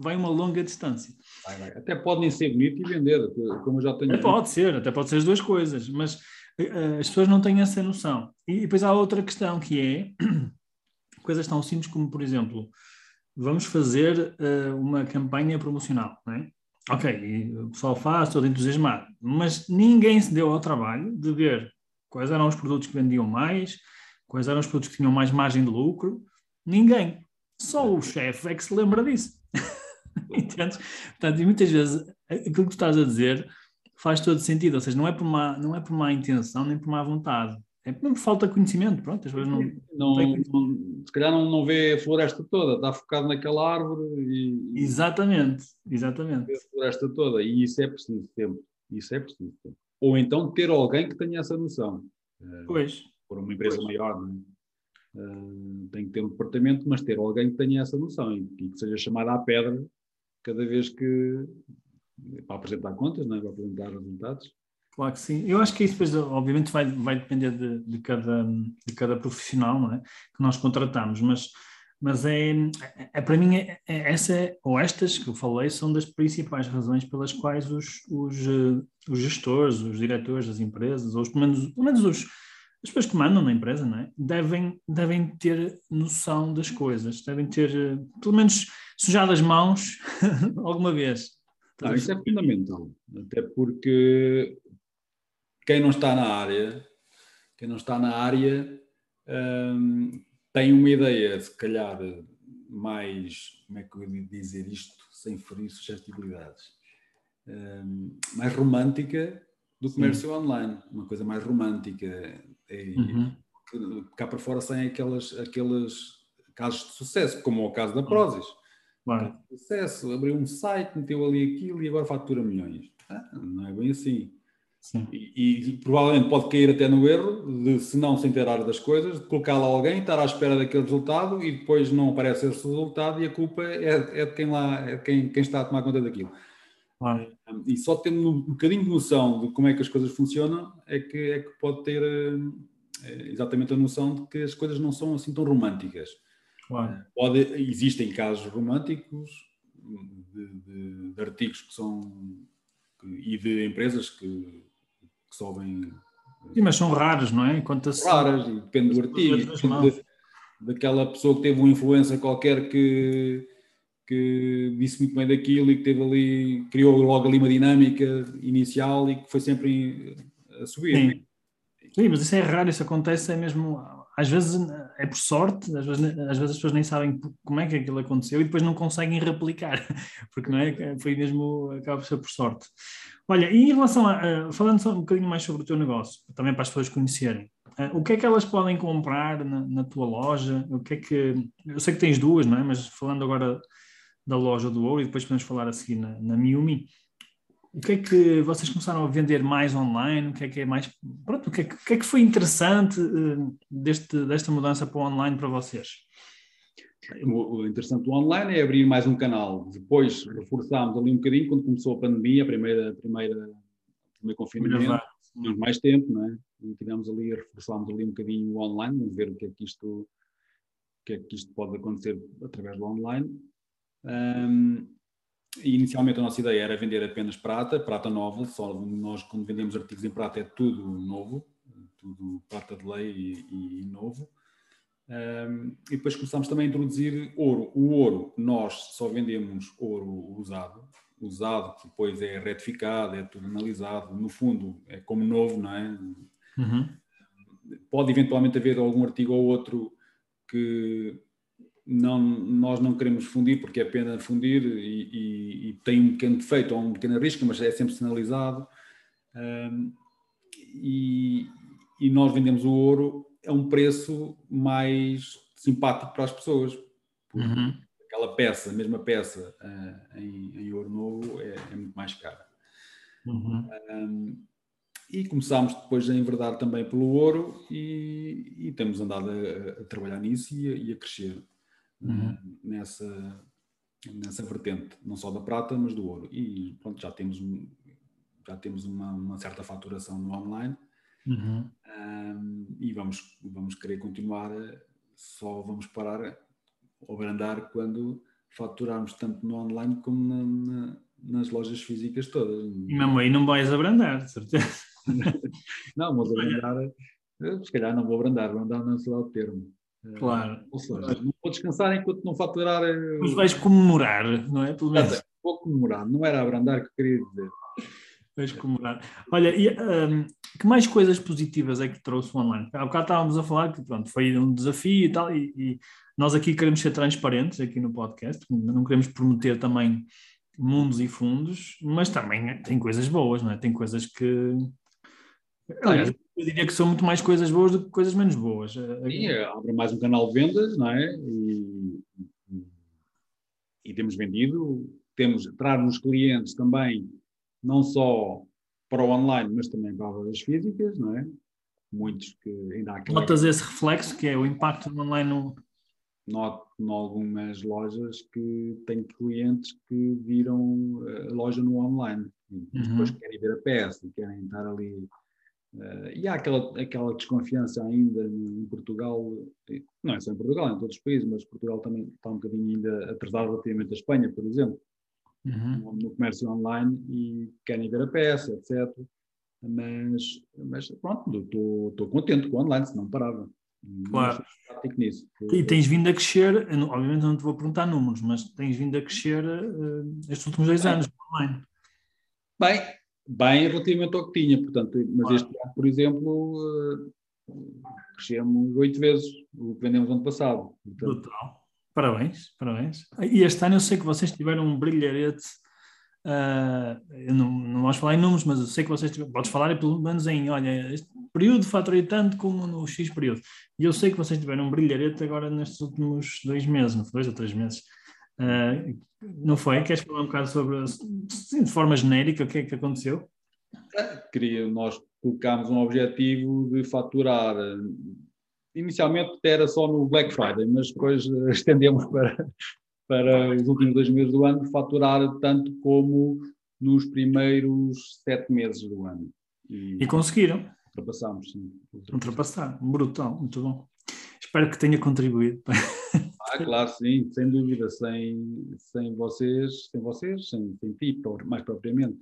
vai uma longa distância. Vai, vai. Até pode nem ser bonito e vender, como eu já tenho. Até pode ser, até pode ser as duas coisas, mas uh, as pessoas não têm essa noção. E depois há outra questão que é coisas tão simples como, por exemplo, vamos fazer uh, uma campanha promocional, não é? Ok, e o pessoal faz, todo entusiasmado, mas ninguém se deu ao trabalho de ver quais eram os produtos que vendiam mais, quais eram os produtos que tinham mais margem de lucro. Ninguém. Só o chefe é que se lembra disso. Entendes? Portanto, e muitas vezes aquilo que tu estás a dizer faz todo sentido, ou seja, não é por má, não é por má intenção nem por má vontade. É por falta conhecimento, pronto, as pessoas não, não, não, se calhar não, não vê a floresta toda, está focado naquela árvore e... Exatamente, exatamente. a floresta toda, e isso é preciso tempo, isso é preciso tempo. Ou então ter alguém que tenha essa noção. Eh, pois. Por uma empresa pois. maior, não é? Uh, tem que ter um departamento, mas ter alguém que tenha essa noção e, e que seja chamado à pedra cada vez que para apresentar contas, não é? para apresentar resultados. Claro que sim. Eu acho que isso depois, obviamente, vai, vai depender de, de, cada, de cada profissional não é? que nós contratamos, mas, mas é, é, para mim, é, é, essa ou estas que eu falei são das principais razões pelas quais os, os, os gestores, os diretores das empresas, ou os, pelo menos, pelo menos os, as pessoas que mandam na empresa não é? devem, devem ter noção das coisas, devem ter, pelo menos, sujado as mãos alguma vez. Ah, isso é fundamental, até porque quem não está na área, quem não está na área hum, tem uma ideia, se calhar, mais, como é que eu ia dizer isto, sem ferir suscetibilidades, hum, mais romântica do comércio Sim. online, uma coisa mais romântica. E, uhum. Cá para fora saem aquelas, aqueles casos de sucesso, como é o caso da Prozis. Claro. Sucesso, abriu um site, meteu ali aquilo e agora fatura milhões. Ah, não é bem assim. E, e, provavelmente pode cair até no erro de, se não se inteirar das coisas, de colocar lá alguém, estar à espera daquele resultado e depois não aparece esse resultado e a culpa é, é de quem lá, é quem, quem está a tomar conta daquilo. Claro. E só tendo um bocadinho de noção de como é que as coisas funcionam é que, é que pode ter é, exatamente a noção de que as coisas não são assim tão românticas. Claro. Pode, existem casos românticos de, de, de artigos que são e de empresas que que sobem. Sim, mas são raros, não é? Quanto a raras, e depende do artigo, depende de, daquela pessoa que teve uma influência qualquer que, que disse muito bem daquilo e que teve ali, criou logo ali uma dinâmica inicial e que foi sempre a subir. Sim. Sim, mas isso é raro, isso acontece é mesmo, às vezes é por sorte, às vezes, às vezes as pessoas nem sabem como é que aquilo aconteceu e depois não conseguem replicar, porque não é, foi mesmo, acaba por ser por sorte. Olha, e em relação a, uh, falando só um bocadinho mais sobre o teu negócio, também para as pessoas conhecerem, uh, o que é que elas podem comprar na, na, tua loja? O que é que, eu sei que tens duas, não é? Mas falando agora da loja do ouro e depois podemos falar a seguir na, na Miumi, o que é que vocês começaram a vender mais online? O que é que é mais, pronto, o que é que, o que, é que foi interessante uh, deste, desta mudança para o online para vocês? O interessante do online é abrir mais um canal. Depois reforçámos ali um bocadinho quando começou a pandemia, a primeira, a primeira, o primeiro confinamento, tínhamos mais tempo, não é? E tivemos ali, reforçámos ali um bocadinho o online, vamos ver o que é que isto, o que é que isto pode acontecer através do online. Um, e inicialmente a nossa ideia era vender apenas prata, prata nova, só nós quando vendemos artigos em prata é tudo novo, tudo prata de lei e, e novo. Um, e depois começámos também a introduzir ouro. O ouro, nós só vendemos ouro usado, usado que depois é retificado, é tudo analisado, no fundo é como novo, não é? Uhum. Pode eventualmente haver algum artigo ou outro que não, nós não queremos fundir porque é pena fundir e, e, e, tem um pequeno defeito ou um pequeno risco, mas é sempre sinalizado. Um, e, e, nós vendemos o ouro a um preço mais simpático para as pessoas. Uhum. Aquela peça, a mesma peça uh, em, em, ouro novo é, é, muito mais cara. Uhum. Um, e começámos depois a enverdar também pelo ouro e, e temos andado a, a trabalhar nisso e a, e a crescer uhum. nessa, nessa vertente, não só da prata, mas do ouro. E pronto, já temos, já temos uma, uma certa faturação no online uhum. um, e vamos, vamos querer continuar, só vamos parar ou abrandar quando faturarmos tanto no online como na, na, nas lojas físicas todas. E mesmo aí não vais abrandar, certeza. não, mas abrandar, eh, se calhar não vou abrandar, abrandar não será o termo. Eh, claro. Ou seja, não vou descansar enquanto não faturar. Eh, mas vais comemorar, não é? Pelo menos. Vou comemorar, não era abrandar que queria dizer. Vais comemorar. Olha, e, um, que mais coisas positivas é que trouxe o online? Há bocado estávamos a falar que pronto, foi um desafio e tal, e, e nós aqui queremos ser transparentes aqui no podcast, não queremos prometer também mundos e fundos, mas também tem coisas boas, não é? Tem coisas que Aliás, eu diria que são muito mais coisas boas do que coisas menos boas. Sim, é, abre mais um canal de vendas, não é? E, e temos vendido, temos traz-nos clientes também, não só para o online, mas também para as físicas, não é? Muitos que ainda há. Notas esse reflexo que é o impacto do online no. Noto em algumas lojas que têm clientes que viram a loja no online e uhum. depois querem ver a peça, querem estar ali Uh, e há aquela, aquela desconfiança ainda em Portugal, não é só em Portugal, em todos os países, mas Portugal também está um bocadinho ainda atrasado relativamente à Espanha, por exemplo, uhum. no, comércio online e querem ver a peça, etc. Mas, mas pronto, estou contente com o online, se não parava. Claro. Nisso. E tens vindo a crescer, obviamente não te vou perguntar números, mas tens vindo a crescer uh, estes últimos dois anos online. Bem, bem relativamente ao que tinha, portanto, mas claro. este ano, por exemplo, uh, crescemos oito vezes o que vendemos ano passado. Portanto, Total. Parabéns, parabéns. E este ano eu sei que vocês tiveram um brilharete. Uh, não, não vamos falar em números, mas eu sei que vocês tiveram, podes falar pelo menos em, olha, este período faturei tanto como no X período. E eu sei que vocês tiveram um brilharete agora nestes últimos dois meses, não dois ou três meses. Uh, não foi? Queres falar um bocado sobre, sim, de forma genérica, o que é que aconteceu? Queria, nós colocámos um objetivo de faturar, inicialmente era só no Black Friday, mas depois estendemos para, para os últimos dois meses do ano, faturar tanto como nos primeiros sete meses do ano. E, e conseguiram? Ultrapassámos, sim. Ultrapassaram, brutal, muito bom. Espero que tenha contribuído. Ah, claro, sim, sem dúvida, sem, sem vocês, sem vocês, sem, sem ti, mais propriamente.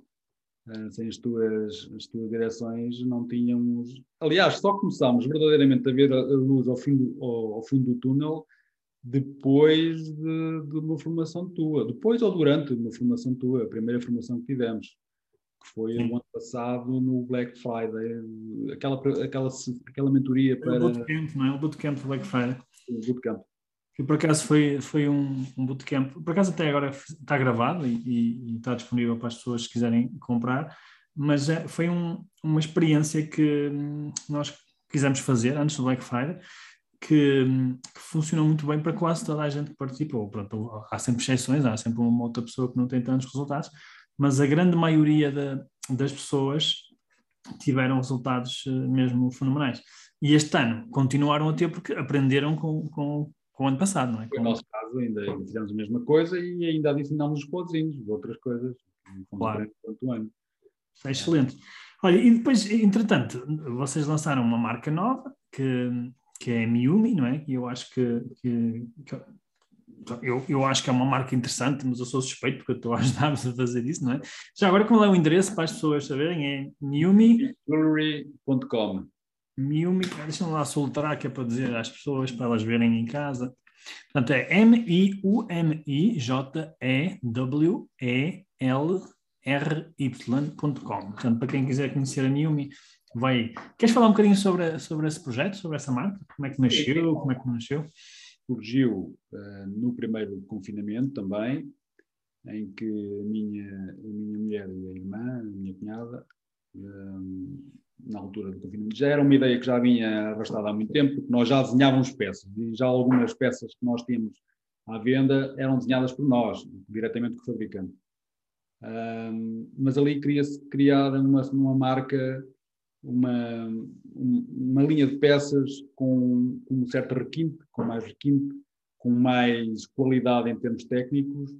Uh, sem as tuas, as tuas direções não tínhamos. Aliás, só começámos verdadeiramente a ver a, luz ao, fim do, ao, ao fim do túnel depois de, de, uma formação tua, depois ou durante uma formação tua, a primeira formação que tivemos, que foi no ano passado no Black Friday, aquela, aquela, aquela mentoria para. O bootcamp, não é? O bootcamp do Black Friday. O bootcamp que por acaso foi, foi um, um bootcamp, por acaso até agora está gravado e, e, e está disponível para as pessoas que quiserem comprar, mas é, foi um, uma experiência que hum, nós quisemos fazer antes do Black Friday, que, hum, que, funcionou muito bem para quase toda a gente que participou. Pronto, há sempre exceções, há sempre uma outra pessoa que não tem tantos resultados, mas a grande maioria da, das pessoas tiveram resultados eh, mesmo fenomenais. E este ano continuaram a ter porque aprenderam com, com, com o ano passado, não é? Com... No nosso caso, ainda, fizemos a mesma coisa e ainda adicionámos os podzinhos, outras coisas. Claro. O ano. É excelente. Olha, e depois, entretanto, vocês lançaram uma marca nova que, que é a Miumi, não é? E eu acho que, que, que eu, eu acho que é uma marca interessante, mas eu sou suspeito porque eu estou a ajudar-vos a fazer isso, não é? Já agora, qual é o endereço para as pessoas saberem? É miumi.com. Miumi, deixa-me lá soltar que é para dizer às pessoas, para elas verem em casa. Portanto, é M-I-U-M-I-J-E-W-E-L-R-Y.com. Portanto, para quem quiser conhecer a Miumi, vai. Queres falar um bocadinho sobre, sobre esse projeto, sobre essa marca? Como é que nasceu? Como é que nasceu? surgiu uh, no primeiro confinamento também, em que a minha, a minha mulher e a irmã, a minha cunhada, uh, na altura do confinamento, já era uma ideia que já vinha arrastada há muito tempo, porque nós já desenhávamos peças e já algumas peças que nós tínhamos à venda eram desenhadas por nós, diretamente com o fabricante. Um, mas ali queria-se criar uma, uma marca, uma, uma linha de peças com, com um certo requinte, com mais requinte, com mais qualidade em termos técnicos,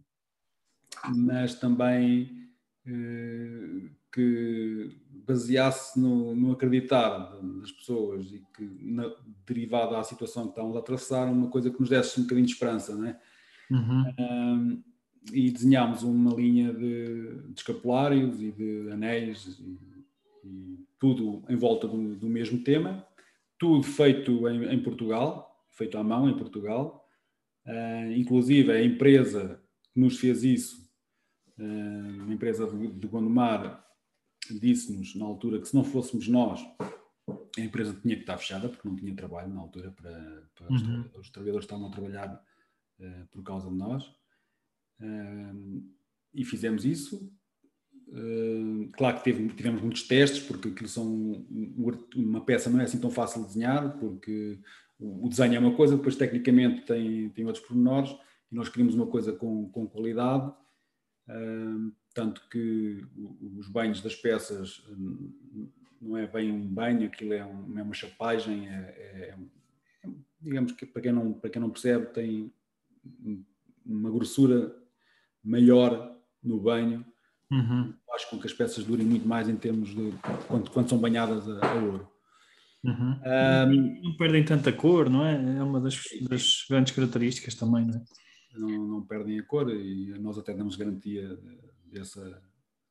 mas também eh, que baseasse no, no, acreditar das pessoas e que, na, derivado à situação que estávamos a atravessar, uma coisa que nos desse um bocadinho de esperança, não é? Uhum. Um, e desenhámos uma linha de, de escapulários e de anéis e, e tudo em volta do, do, mesmo tema, tudo feito em, em, Portugal, feito à mão em Portugal, uh, inclusive a empresa que nos fez isso, uh, uma empresa de, de Gondomar, disse-nos na altura que se não fôssemos nós, a empresa tinha que estar fechada porque não tinha trabalho na altura para, para uhum. os, trabalhadores. os trabalhadores estavam a trabalhar uh, por causa de nós e fizemos isso. Uh, claro que teve, tivemos muitos testes, porque aquilo são uma peça não é assim tão fácil de desenhar, porque o, desenho é uma coisa, depois tecnicamente tem, tem outros pormenores, e nós queríamos uma coisa com, com qualidade, uh, tanto que os banhos das peças não é bem um banho, aquilo é, um, é uma chapagem, é, é, é, digamos que para quem, não, para quem não percebe, tem uma grossura maior no banho, uhum. faz com que as peças durem muito mais em termos de quando, quando são banhadas a, a ouro. Uhum. Um, não perdem tanta cor, não é? É uma das, das grandes características também, não é? Não, não, perdem a cor e nós até damos garantia dessa,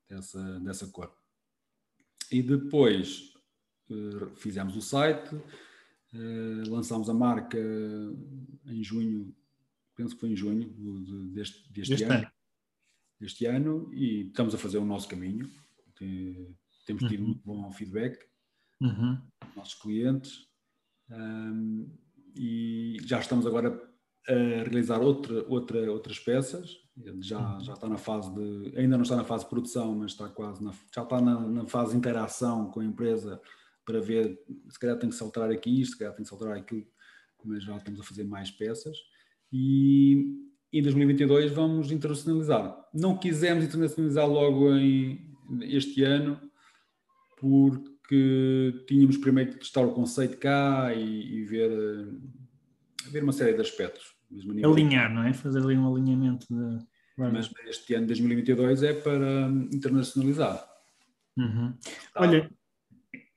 dessa, dessa cor. E depois uh, fizemos o site, uh, lançámos a marca em junho, penso que foi em junho deste, deste ano. ano este ano e estamos a fazer o nosso caminho. Temos tido uhum. muito bom feedback uhum. dos nossos clientes um, e já estamos agora a realizar outra, outra, outras peças. Já, uhum. já está na fase de. Ainda não está na fase de produção, mas está quase na, já está na, na fase de interação com a empresa para ver se calhar tem que saltar aqui isto, se calhar tem que saltar aquilo, mas já estamos a fazer mais peças. E, em 2022 vamos internacionalizar. Não quisemos internacionalizar logo em este ano, porque tínhamos primeiro que testar o conceito cá e, e ver, ver uma série de aspectos. Alinhar, não é? Fazer ali um alinhamento. De... Mas este ano, 2022, é para internacionalizar. Uhum. Tá. Olha,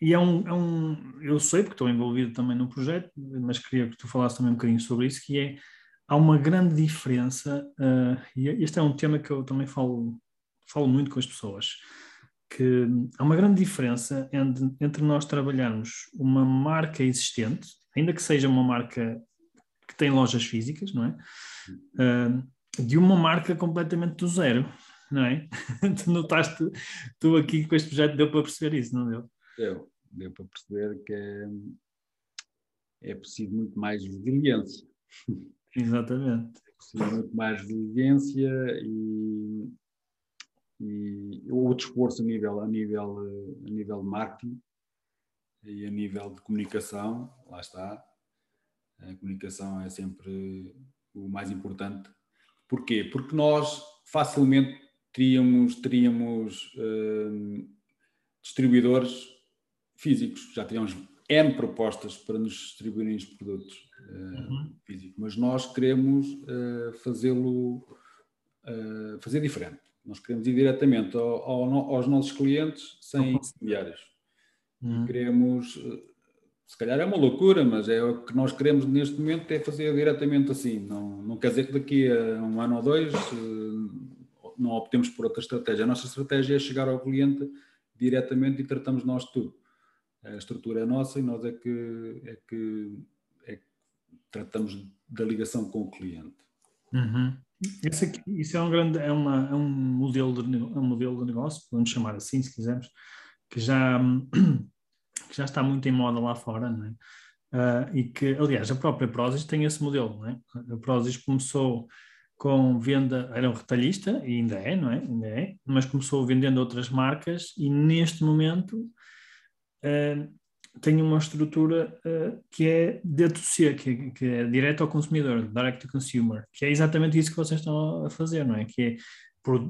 e é um, é um. Eu sei, porque estou envolvido também no projeto, mas queria que tu falasses também um bocadinho sobre isso, que é há uma grande diferença, uh, e este é um tema que eu também falo, falo muito com as pessoas, que há uma grande diferença entre, entre nós trabalharmos uma marca existente, ainda que seja uma marca que tem lojas físicas, não é? Uh, de uma marca completamente do zero, não é? tu notaste, tu aqui com este projeto deu para perceber isso, não deu? Deu, deu para perceber que é, é preciso muito mais resiliência. Exatamente. muito mais resiliência e, e outro esforço a nível, a, nível, a nível de marketing e a nível de comunicação, lá está. A comunicação é sempre o mais importante. Porquê? Porque nós facilmente teríamos, teríamos hum, distribuidores físicos, já teríamos N propostas para nos distribuírem os produtos uhum. físico, mas nós queremos uh, fazê-lo uh, fazer diferente. Nós queremos ir diretamente ao, ao, aos nossos clientes sem intermediários. Uhum. Queremos, se calhar é uma loucura, mas é o que nós queremos neste momento é fazer diretamente assim. Não, não quer dizer que daqui a um ano ou dois não optemos por outra estratégia. A nossa estratégia é chegar ao cliente diretamente e tratamos nós de tudo. A estrutura é nossa e nós é que, é que tratamos da ligação com o cliente. Uhum. Aqui, isso é um grande, é, uma, é um modelo de, é um modelo de negócio, podemos chamar assim, se quisermos, que já, que já está muito em moda lá fora, não é? uh, e que, aliás, a própria Prozis tem esse modelo, não é? A Prozis começou com venda, era um retalhista, e ainda é, não é? Ainda é, mas começou vendendo outras marcas e neste momento uh, tem uma estrutura uh, que é D2C, que, que, é direto ao consumidor, direct to consumer, que é exatamente isso que vocês estão a fazer, não é? Que é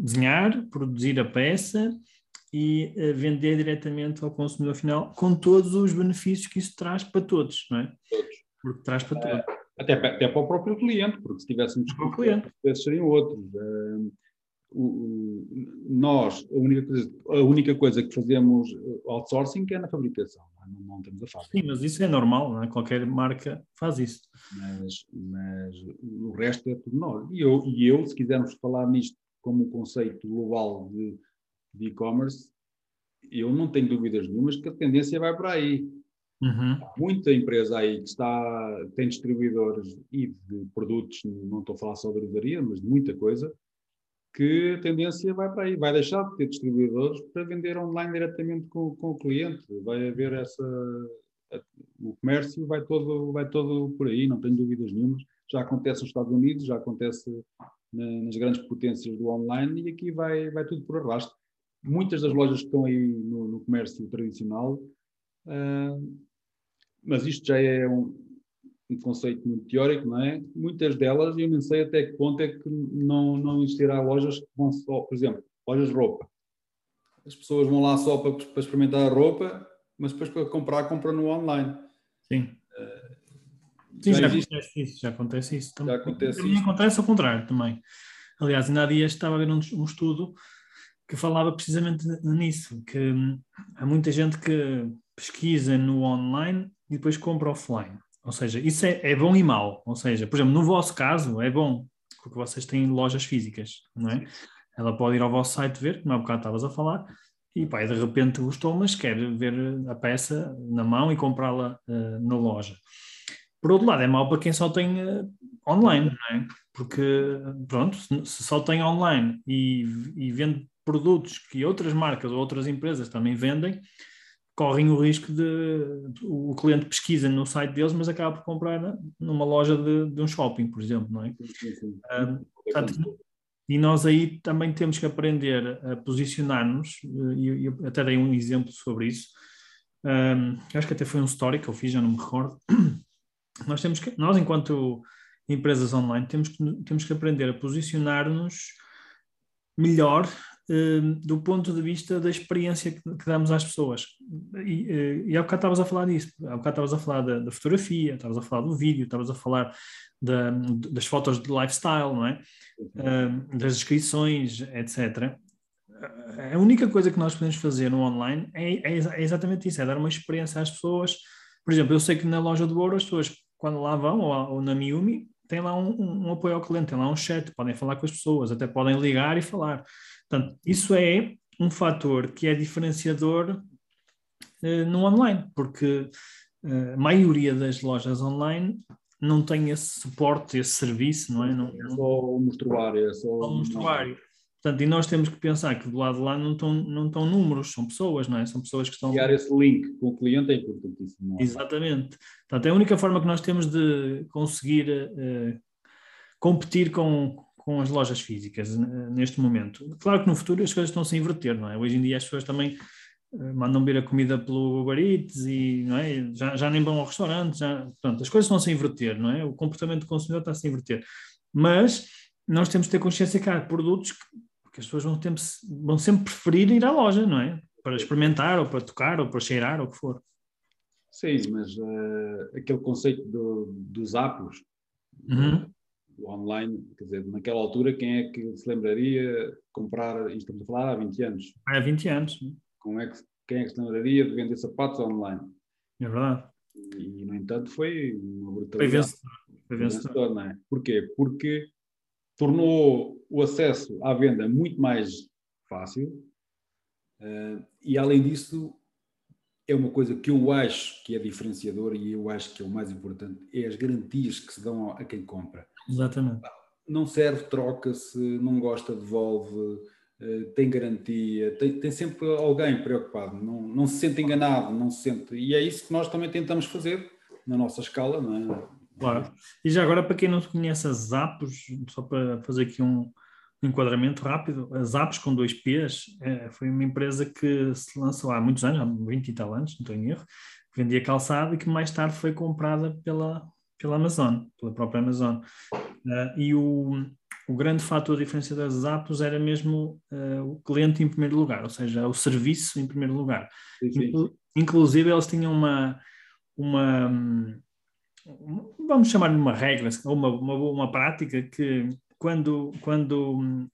desenhar, produzir a peça e uh, vender diretamente ao consumidor final, com todos os benefícios que isso traz para todos, não é? Todos. Porque traz para todos. Até, até para o próprio cliente, porque se tivéssemos para o cliente, seriam outros. Uh, o, nós, a única, coisa, a única coisa que fazemos outsourcing é na fabricação, não, não, temos a fábrica. Sim, mas isso é normal, não é? qualquer marca faz isso. Mas, mas o resto é tudo nós. E eu, e eu, se quisermos falar nisto como um conceito global de e-commerce, eu não tenho dúvidas nenhumas que a tendência vai para aí. Uhum. Muita empresa aí que está, tem distribuidores e de produtos, não estou a falar só de drogaria, mas de muita coisa, que a tendência vai para aí, vai deixar de ter distribuidores para vender online diretamente com, com o cliente. Vai haver essa. O comércio vai todo, vai todo por aí, não tenho dúvidas nenhumas. Já acontece nos Estados Unidos, já acontece na, nas grandes potências do online e aqui vai, vai tudo por arrasto. Muitas das lojas que estão aí no, no comércio tradicional uh, mas isto já é um, um, conceito muito teórico, não é? Muitas delas, eu não sei até que ponto é que não, não existirá lojas que vão só, por exemplo, lojas de roupa. As pessoas vão lá só para, para experimentar a roupa, mas depois para comprar, compram no online. Sim. Uh, Sim, já, já acontece isso, já acontece isso. Já acontece isso. acontece ao contrário também. Aliás, ainda há dias estava a ver um, um estudo que falava precisamente nisso, que hum, há muita gente que pesquisa no online e depois compra offline. Ou seja, isso é, é bom e mau. Ou seja, por exemplo, no vosso caso é bom, porque vocês têm lojas físicas, não é? Ela pode ir ao vosso site ver, como há bocado estavas a falar, e pá, de repente gostou, mas quer ver a peça na mão e comprá-la uh, na loja. Por outro lado, é mau para quem só tem uh, online, não é? Porque, pronto, se só tem online e, e vende produtos que outras marcas ou outras empresas também vendem, correm o risco de o cliente pesquisa no site deles, mas acaba por comprar numa loja de, de um shopping, por exemplo, não é? Sim, sim. Um, portanto, e nós aí também temos que aprender a posicionar-nos, e eu até dei um exemplo sobre isso. Um, acho que até foi um story que eu fiz, já não me recordo. Nós temos que, nós enquanto empresas online, temos que, temos que aprender a posicionar-nos melhor do ponto de vista da experiência que, que damos às pessoas. E, eh, e há bocado estavas a falar disso, há bocado estavas a falar da, da fotografia, estavas a falar do vídeo, estavas a falar da, das fotos de lifestyle, não é? Um, das descrições, etc. A única coisa que nós podemos fazer no online é, é, é, exatamente isso, é dar uma experiência às pessoas. Por exemplo, eu sei que na loja do Ouro as pessoas, quando lá vão, ou, ou na Miumi, tem lá um, um, um, apoio ao cliente, tem lá um chat, podem falar com as pessoas, até podem ligar e falar. Portanto, isso é um fator que é diferenciador uh, no online, porque uh, a maioria das lojas online não tem esse suporte, esse serviço, não é? Não, é só o mostruário, é só o mostruário. Portanto, e nós temos que pensar que do lado de lá não estão, não estão números, são pessoas, não é? São pessoas que estão. Criar esse link com o cliente é importantíssimo. É? Exatamente. Portanto, é a única forma que nós temos de conseguir uh, competir com, com as lojas físicas neste momento. Claro que no futuro as coisas estão -se a inverter, não é? Hoje em dia as pessoas também uh, mandam vir a comida pelo Uber Eats e não é? já, já nem vão ao restaurante, já, portanto, as coisas estão-se a inverter, não é? O comportamento do consumidor está-se a inverter. Mas nós temos de ter consciência que há produtos que, que as pessoas vão, ter, vão sempre preferir ir à loja, não é? Para experimentar, ou para tocar, ou para cheirar, ou o que for. Sim, mas uh, aquele conceito do, dos apos, uhum online, quer dizer, naquela altura, quem é que se lembraria de comprar, isto estamos a falar há 20 anos. Há 20 anos. Como é que, quem é que se lembraria de vender sapatos online? É verdade. E, no entanto, foi uma brutalidade. Foi vencedor. Foi não é? Porquê? Porque tornou o acesso à venda muito mais fácil uh, e, além disso, é uma coisa que eu acho que é diferenciador e eu acho que é o mais importante, é as garantias que se dão a quem compra. Exatamente. Não serve, troca-se, não gosta, devolve, eh, tem garantia, tem, tem sempre alguém preocupado, não, não se sente enganado, não se sente. E é isso que nós também tentamos fazer na nossa escala, não é? Claro. E já agora, para quem não conhece as Zappos, só para fazer aqui um, enquadramento rápido, as Zappos com dois P's é, foi uma empresa que se lançou há muitos anos, há 20 e tal anos, não estou em erro, que vendia calçado e que mais tarde foi comprada pela, pela Amazon, pela própria Amazon. Uh, e o, o grande fator diferenciador das Zappos era mesmo uh, o cliente em primeiro lugar, ou seja, o serviço em primeiro lugar. Sim, sim. Inclu inclusive, eles tinham uma, uma vamos chamar de uma regra, uma, uma, uma prática que quando, quando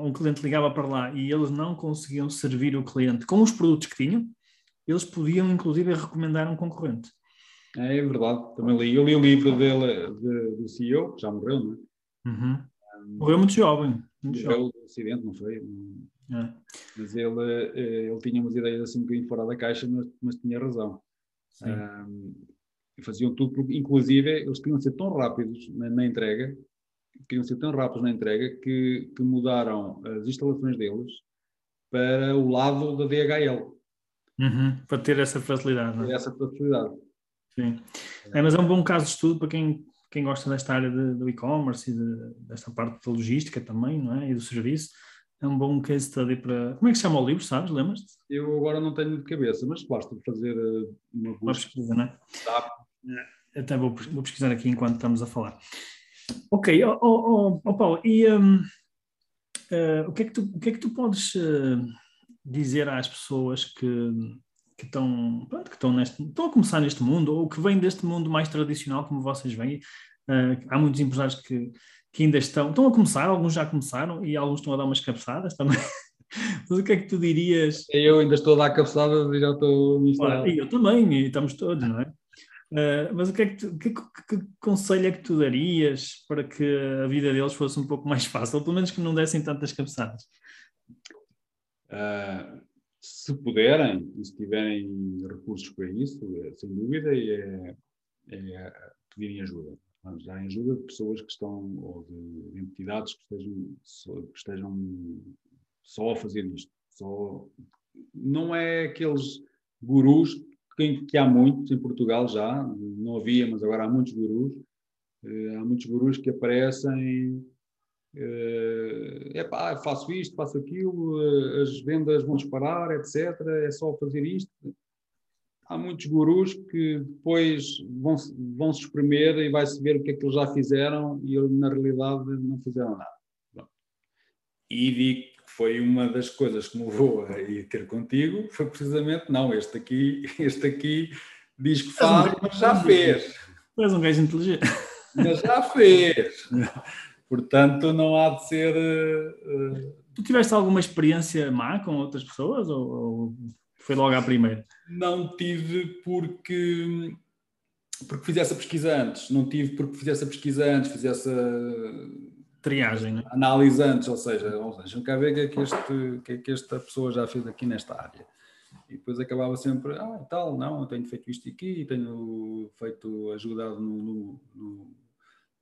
um cliente ligava para lá e eles não conseguiam servir o cliente com os produtos que tinham, eles podiam inclusive recomendar um concorrente. É, é verdade, também li. Eu li o livro dele, de, do CEO, que já morreu, não é? Uhum. Um, morreu muito jovem. Muito morreu jovem. acidente, não foi? É. Mas ele, eh, ele tinha umas ideias assim um bocadinho fora da caixa, mas, mas tinha razão. Um, faziam tudo, porque, inclusive, eles queriam ser tão rápidos na, na entrega, queriam ser tão rápidos na entrega, que, que, mudaram as instalações deles para o lado da DHL. Uhum, para ter essa facilidade. Ter essa facilidade. Sim. É, mas é um bom caso de estudo para quem, quem gosta desta área de, do e-commerce e de, desta parte da logística também, não é? E do serviço. É um bom case study para. Como é que se chama o livro, sabes? Lembras-te? Eu agora não tenho de cabeça, mas basta fazer eh, uma. Uma pesquisa, não é? É, até vou, vou, pesquisar aqui enquanto estamos a falar. Ok, oh, oh, oh Paulo, e um, uh, eh, o, que é que tu, o que é que tu podes uh, dizer às pessoas que, que, estão, pronto, que estão, neste, estão a começar neste mundo ou que vêm deste mundo mais tradicional como vocês vêm? Uh, há muitos empresários que, que ainda estão, estão a começar, alguns já começaram e alguns estão a dar umas cabeçadas também. Mas o que é que tu dirias? Eu ainda estou a dar cabeçadas e já estou a E eu também, e estamos todos, não é? Uh, mas o que, é que, tu, que, que, conselho é que tu darias para que a vida deles fosse um pouco mais fácil, pelo menos que não dessem tantas cabeçadas? Uh, se puderem e se tiverem recursos para isso, é, sem dúvida, é, é pedirem ajuda. Darem ajuda de pessoas que estão, ou de entidades que estejam, que estejam só a fazer isto. Só, não é aqueles gurus que, há muitos em Portugal já, não havia, mas agora há muitos gurus. Uh, há muitos gurus que aparecem. Epá, faço isto, faço aquilo, uh, as vendas vão disparar, etc. É só fazer isto. Há muitos gurus que depois vão, vão se espremer e vai-se ver o que é que eles já fizeram e na realidade não fizeram nada. E digo foi uma das coisas que me levou a ir ter contigo, foi precisamente, não, este aqui, este aqui diz que faz, mas já fez. Tu és um gajo inteligente. Mas já fez. Portanto, não há de ser... Uh... Tu tiveste alguma experiência má com outras pessoas ou, ou foi logo à primeira? Não tive porque porque fizesse a pesquisa antes, não tive porque fizesse a pesquisa antes, fizesse a triagem, né? Análise antes, ou seja, seja, cá ver o que é que, este, que é que esta pessoa já fez aqui nesta área. E depois acabava sempre, ah, tal, não, eu tenho feito isto aqui, tenho feito, ajudado no, no,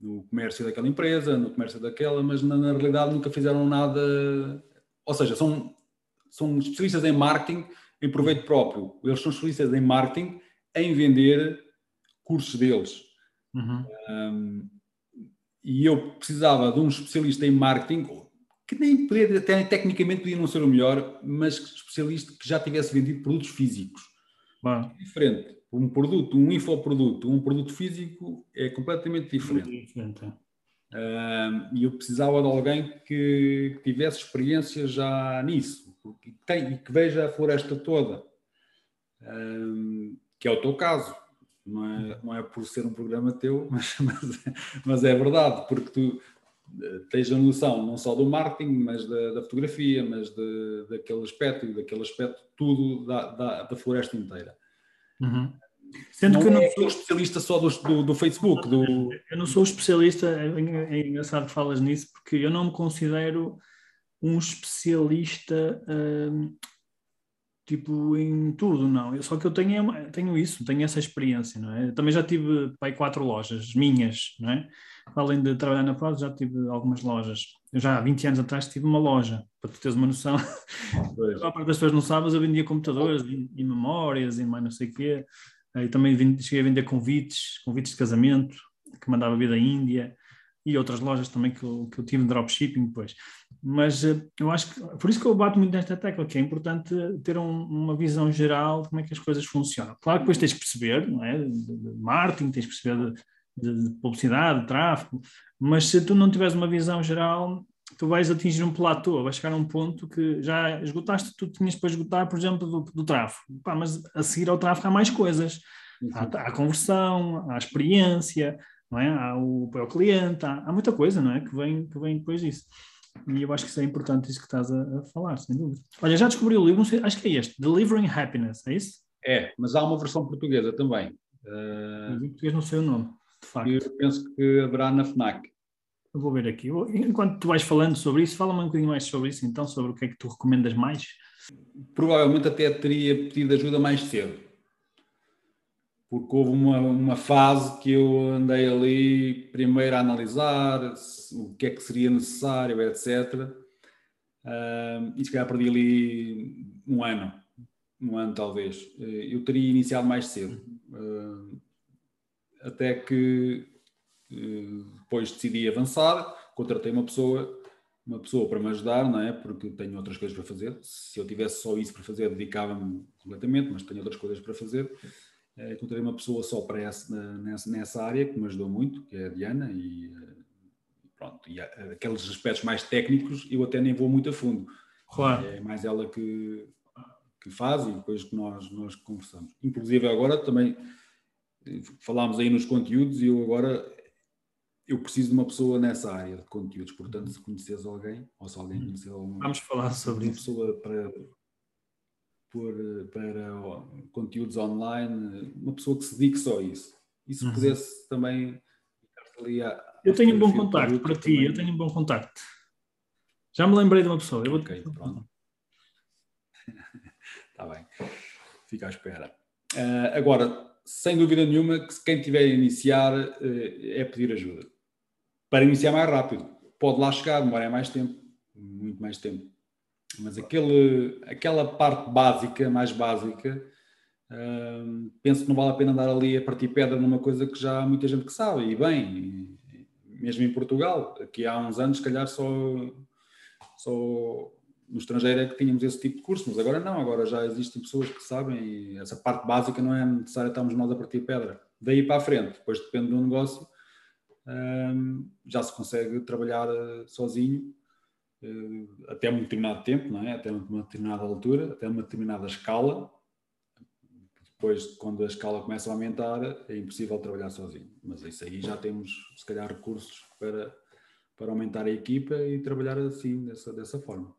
no, comércio daquela empresa, no comércio daquela, mas na, na, realidade nunca fizeram nada. Ou seja, são, são especialistas em marketing em proveito próprio. Eles são especialistas em marketing em vender cursos deles. Uhum. Um, e eu precisava de um especialista em marketing, que nem podia, até, tecnicamente podia não ser o melhor, mas especialista que já tivesse vendido produtos físicos. Bom. É diferente. Um produto, um infoproduto, um produto físico é completamente diferente. diferente. Uh, e eu precisava de alguém que tivesse experiência já nisso, e que, que veja a floresta toda, uh, que é o teu caso não é, não é por ser um programa teu, mas, mas, mas é verdade, porque tu eh, tens a noção não só do marketing, mas da, da fotografia, mas de, daquele aspecto e daquele aspecto tudo da, da, da floresta inteira. Uhum. Sendo não que eu não é sou especialista só do, do, do, Facebook. Do... Eu não sou especialista, é, é engraçado que falas nisso, porque eu não me considero um especialista hum, tipo em tudo, não. Só que eu tenho, tenho isso, tenho essa experiência, não é? Eu também já tive pai, quatro lojas minhas, não é? Além de trabalhar na Prod, já tive algumas lojas. Eu já há 20 anos atrás tive uma loja, para tu teres uma noção. A parte das pessoas não sabem, eu vendia computadores e, e memórias e mais não sei o quê. e também cheguei a vender convites, convites de casamento, que mandava vir da Índia, e outras lojas também que eu, que eu tive dropshipping depois. Mas eu acho que, por isso que eu bato muito nesta tecla, que é importante ter um, uma visão geral de como é que as coisas funcionam. Claro que depois tens que perceber, não é? De, de marketing, tens que perceber de, de, publicidade, de tráfego, mas se tu não tiveres uma visão geral, tu vais atingir um platô, vais chegar a um ponto que já esgotaste, tu tinhas para esgotar, por exemplo, do, do tráfego. Pá, mas a seguir ao tráfego há mais coisas. Há, há a conversão, há a experiência, não é? Há o apoio ao cliente, há, há, muita coisa, não é? Que vem, que vem depois disso. E eu acho que isso é importante, isso que estás a, a falar, sem dúvida. Olha, já descobri o livro, sei, acho que é este, Delivering Happiness, é isso? É, mas há uma versão portuguesa também. Uh, em português não sei o nome, de facto. Eu penso que haverá na FNAC. Eu vou ver aqui. Enquanto tu vais falando sobre isso, fala-me um bocadinho mais sobre isso, então, sobre o que é que tu recomendas mais. Provavelmente até teria pedido ajuda mais cedo porque houve uma, uma fase que eu andei ali primeiro a analisar o que é que seria necessário, etc. Uh, e se calhar perdi ali um ano, um ano talvez. Eu teria iniciado mais cedo. Uh, até que uh, depois decidi avançar, contratei uma pessoa, uma pessoa para me ajudar, não é? Porque tenho outras coisas para fazer. Se eu tivesse só isso para fazer, dedicava-me completamente, mas tenho outras coisas para fazer encontrei uma pessoa só para essa, nessa, nessa área que me ajudou muito, que é a Diana, e eh, pronto, e aqueles aspectos mais técnicos eu até nem vou muito a fundo. Claro. É mais ela que, que faz e depois que nós, nós conversamos. Inclusive agora também falámos aí nos conteúdos e eu agora eu preciso de uma pessoa nessa área de conteúdos, portanto se conheces alguém, ou se alguém conhecer alguma Vamos falar sobre uma isso. pessoa para por, para conteúdos online, uma pessoa que se dedique só a isso. E se uhum. pudesse também ali a, Eu tenho um bom contacto para ti, também... eu tenho um bom contacto. Já me lembrei de uma pessoa. Eu vou... Ok, pronto. Está bem. Fica à espera. Uh, agora, sem dúvida nenhuma, que quem tiver a iniciar uh, é pedir ajuda. Para iniciar mais rápido. Pode lá chegar, demora mais tempo, muito mais tempo mas aquele, aquela parte básica, mais básica, uh, penso que não vale a pena andar ali a partir pedra numa coisa que já há muita gente que sabe, e bem, mesmo em Portugal, aqui há uns anos, se calhar só, só no estrangeiro é que tínhamos esse tipo de curso, mas agora não, agora já existem pessoas que sabem e essa parte básica não é necessária estarmos nós a partir pedra. Daí para a frente, depois depende do negócio, um, já se consegue trabalhar eh, sozinho até um determinado tempo, não é? até uma determinada altura, até uma determinada escala. Depois, quando a escala começa a aumentar, é impossível trabalhar sozinho. Mas isso aí já temos, se calhar, recursos para, para aumentar a equipa e trabalhar assim, dessa, dessa forma.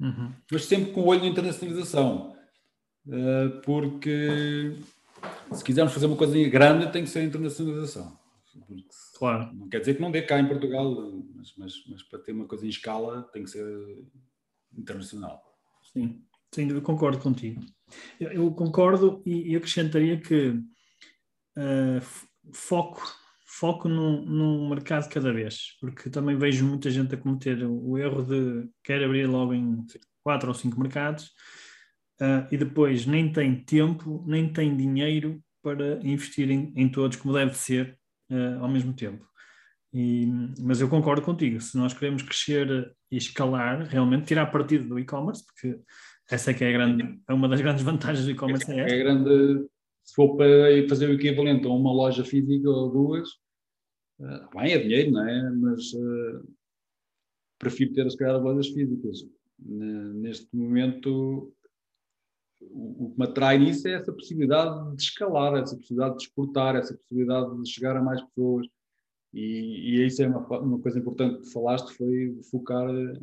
Uhum. Mas sempre com o olho na internacionalização, eh, porque se quisermos fazer uma coisa grande, tem que ser a internacionalização. Claro. Não quer dizer que não dê cá em Portugal, mas, mas, mas para ter uma coisa em escala tem que ser internacional. Sim, sim, eu concordo contigo. Eu, eu concordo e, e, acrescentaria que uh, foco, foco num, num mercado cada vez, porque também vejo muita gente a cometer o erro de querer abrir logo em sim. quatro ou cinco mercados uh, e depois nem tem tempo, nem tem dinheiro para investir em, em todos como deve ser uh, ao mesmo tempo. E, mas eu concordo contigo, se nós queremos crescer e escalar, realmente tirar partido do e-commerce, porque essa é que é, grande, é uma das grandes vantagens do e-commerce. É, é grande, se for para fazer o equivalente a uma loja física ou duas, uh, bem, é dinheiro, não é? Mas uh, prefiro ter, se calhar, lojas físicas. Neste momento, o que me atrai nisso é essa possibilidade de escalar, essa possibilidade de exportar, essa possibilidade de chegar a mais pessoas. E, e isso é uma, uma coisa importante que falaste, foi focar eh,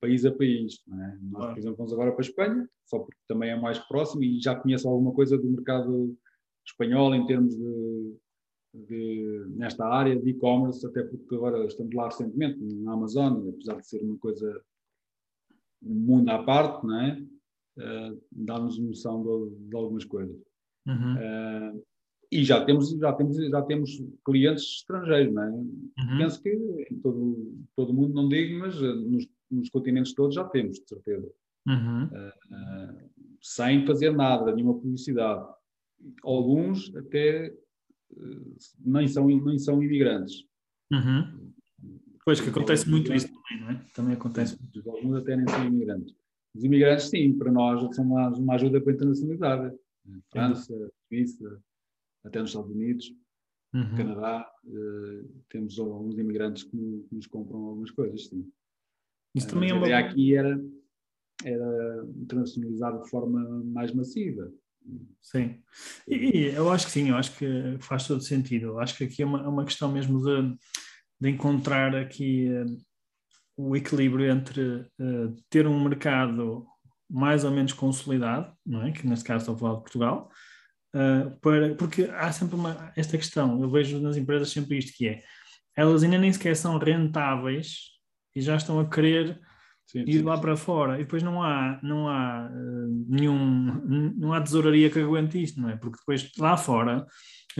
país a país. É? Nós, por exemplo, vamos agora para a Espanha, só porque também é mais próximo e já conheço alguma coisa do mercado espanhol em termos de, de nesta área de e-commerce, até porque agora estamos lá recentemente, na Amazon, apesar de ser uma coisa um mundo à parte, não é? Uh, dá-nos noção de, de, algumas coisas. Uhum. Uh, e já temos, já, temos, já temos clientes estrangeiros, não é? Uhum. Penso que em todo, todo mundo, não digo, mas eh, nos, nos continentes todos já temos, de certeza. Uhum. Uh, sem fazer nada, nenhuma publicidade. alguns até nem são, nem são imigrantes. Uhum. Pois, que acontece muito isso também, não é? Também acontece. Alguns até nem são imigrantes. Os imigrantes, sim, para nós são uma, uma ajuda para a internacionalidade. França, Suíça, até nos Estados Unidos, uhum. Canadá, uh, temos alguns imigrantes que, que, nos compram algumas coisas, sim. Isso uh, também é uma... Aqui era, era internacionalizar de forma mais massiva. Sim, e, eu acho que sim, eu acho que faz todo sentido. Eu acho que aqui é uma, é uma questão mesmo de, de encontrar aqui uh, o equilíbrio entre uh, ter um mercado mais ou menos consolidado, não é? Que neste caso estou a falar de Portugal, uh, para, porque há sempre uma, esta questão, eu vejo nas empresas sempre isto que é, elas ainda nem sequer são rentáveis e já estão a querer sim, ir sim, lá sim. para fora e depois não há, não há uh, nenhum, não há tesouraria que aguente isto, não é? Porque depois lá fora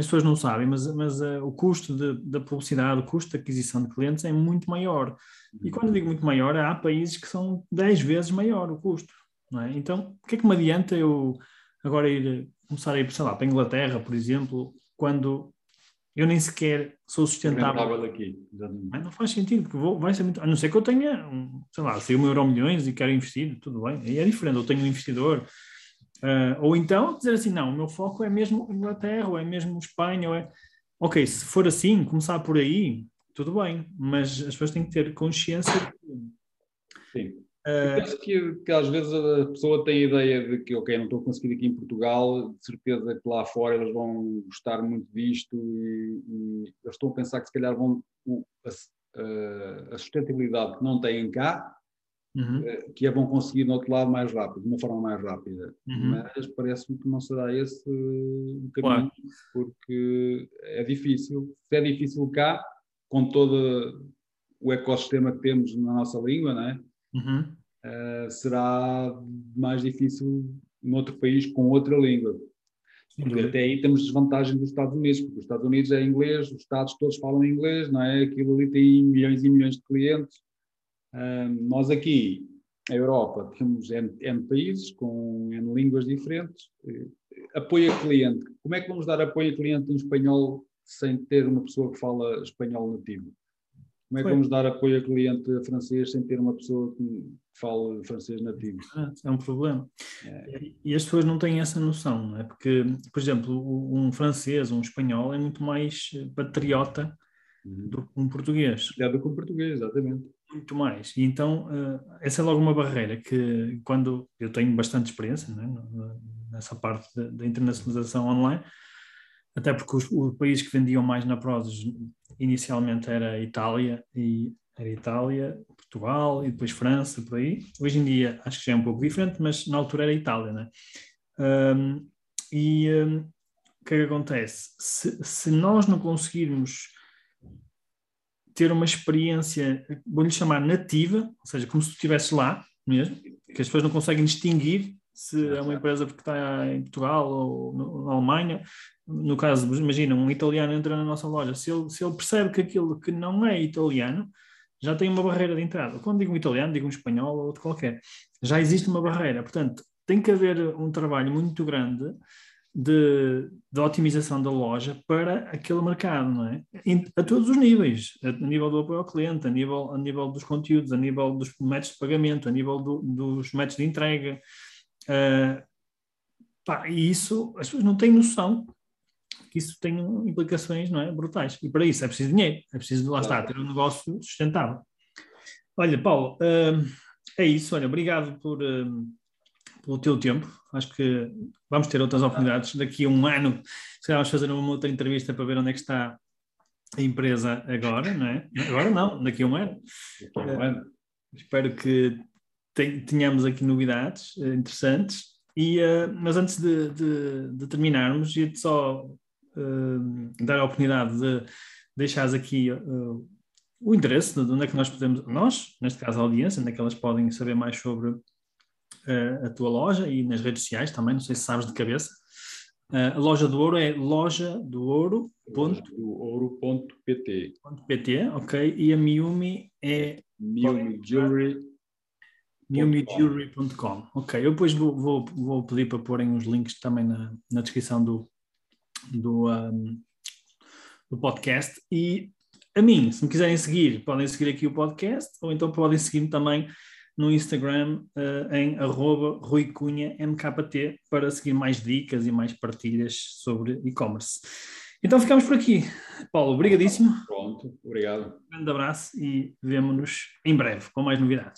as pessoas não sabem, mas, mas uh, o custo de, da publicidade, o custo de aquisição de clientes é muito maior. E quando digo muito maior, há países que são 10 vezes maior o custo. É? Então, o que é que me adianta eu agora ir começar a ir, sei lá, para a Inglaterra, por exemplo, quando eu nem sequer sou sustentável. aqui, Mas não faz sentido, porque vou, vai ser muito. A não ser que eu tenha, sei lá, sei um euro milhões e quero investir, tudo bem, aí é diferente. Eu tenho um investidor. Uh, ou então dizer assim, não, o meu foco é mesmo Inglaterra, ou é mesmo Espanha, ou é. Ok, se for assim, começar por aí, tudo bem, mas as pessoas têm que ter consciência. Sim. Uh, penso que, que, às vezes a pessoa tem a ideia de que, ok, não estou conseguindo aqui em Portugal, de certeza que lá fora eles vão gostar muito disto e, e eles estão a pensar que se calhar vão a, a sustentabilidade que não têm cá, uhum. Eh, que a vão conseguir no outro lado mais rápido, de uma forma mais rápida. Uhum. Mas parece-me que não será esse o caminho, porque é difícil. Se é difícil cá, com todo o ecossistema que temos na nossa língua, não é? Uhum. Uh, será mais difícil noutro país com outra língua. Porque até aí temos desvantagem dos Estados Unidos, porque os Estados Unidos é inglês, os Estados todos falam inglês, não é? Aquilo ali tem milhões e milhões de clientes. Nós aqui, a Europa, temos N, N países com N línguas diferentes. Uh, apoio a cliente. Como é que vamos dar apoio a cliente em espanhol sem ter uma pessoa que fala espanhol nativo? Como é que Foi. vamos dar apoio a cliente francês sem ter uma pessoa que fale francês nativo? É um problema. É. E as pessoas não têm essa noção, não é? Porque, por exemplo, um francês, um espanhol é muito mais patriota uhum. do que um português. É do que um português, exatamente. Muito mais. E então, eh, essa é logo uma barreira que, quando eu tenho bastante experiência é? nessa parte da internacionalização online, até porque os, o país que vendiam mais na Prozis inicialmente era Itália e era Itália, Portugal e depois França, por aí. Hoje em dia acho que já é um pouco diferente, mas na altura era Itália, né? Um, e um, o que é que acontece? Se, se nós não conseguirmos ter uma experiência, vou-lhe chamar nativa, ou seja, como se tu estivesse lá mesmo, que as pessoas não conseguem distinguir se é uma empresa porque está em Portugal ou na Alemanha. No caso, imagina, um italiano entra na nossa loja, se ele, se ele percebe que aquilo que não é italiano, já tem uma barreira de entrada. Quando digo um italiano, digo um espanhol ou outro qualquer. Já existe uma barreira. Portanto, tem que haver um trabalho muito grande de, de otimização da loja para aquele mercado, não é? A todos os níveis, a nível do apoio ao cliente, a nível, a nível dos conteúdos, a nível dos métodos de pagamento, a nível do, dos métodos de entrega, Uh, pá, e isso, as pessoas não têm noção que isso tem implicações não é, brutais. E para isso é preciso dinheiro, é preciso, lá está, ter um negócio sustentável. Olha, Paulo, uh, é isso. Olha, obrigado por, uh, pelo teu tempo. Acho que vamos ter outras oportunidades. Daqui a um ano, se vamos fazer uma outra entrevista para ver onde é que está a empresa agora, não é? Agora não, daqui a um ano. A um ano. espero que tenhamos aqui novidades uh, interessantes. E, uh, mas antes de, de, de terminarmos, ia só uh, dar a oportunidade de deixares aqui o interesse de onde é que nós podemos, nós, neste caso a audiência, onde é que elas podem saber mais sobre a tua loja e nas redes sociais também, não sei se sabes de cabeça. Uh, a loja do ouro é loja do ouro. Ponto, do ouro.pt. .pt, ok. E a Miumi é. Miumi Jewelry newmejewelry.com. Ok, eu depois vou, vou, vou, pedir para porem os links também na, na descrição do, do, um, do podcast. E a mim, se me quiserem seguir, podem seguir aqui o podcast, ou então podem seguir-me também no Instagram uh, em arroba ruicunhamkt para seguir mais dicas e mais partilhas sobre e-commerce. Então ficamos por aqui. Paulo, obrigadíssimo. Pronto, obrigado. Um grande abraço e vemo-nos em breve com mais novidades.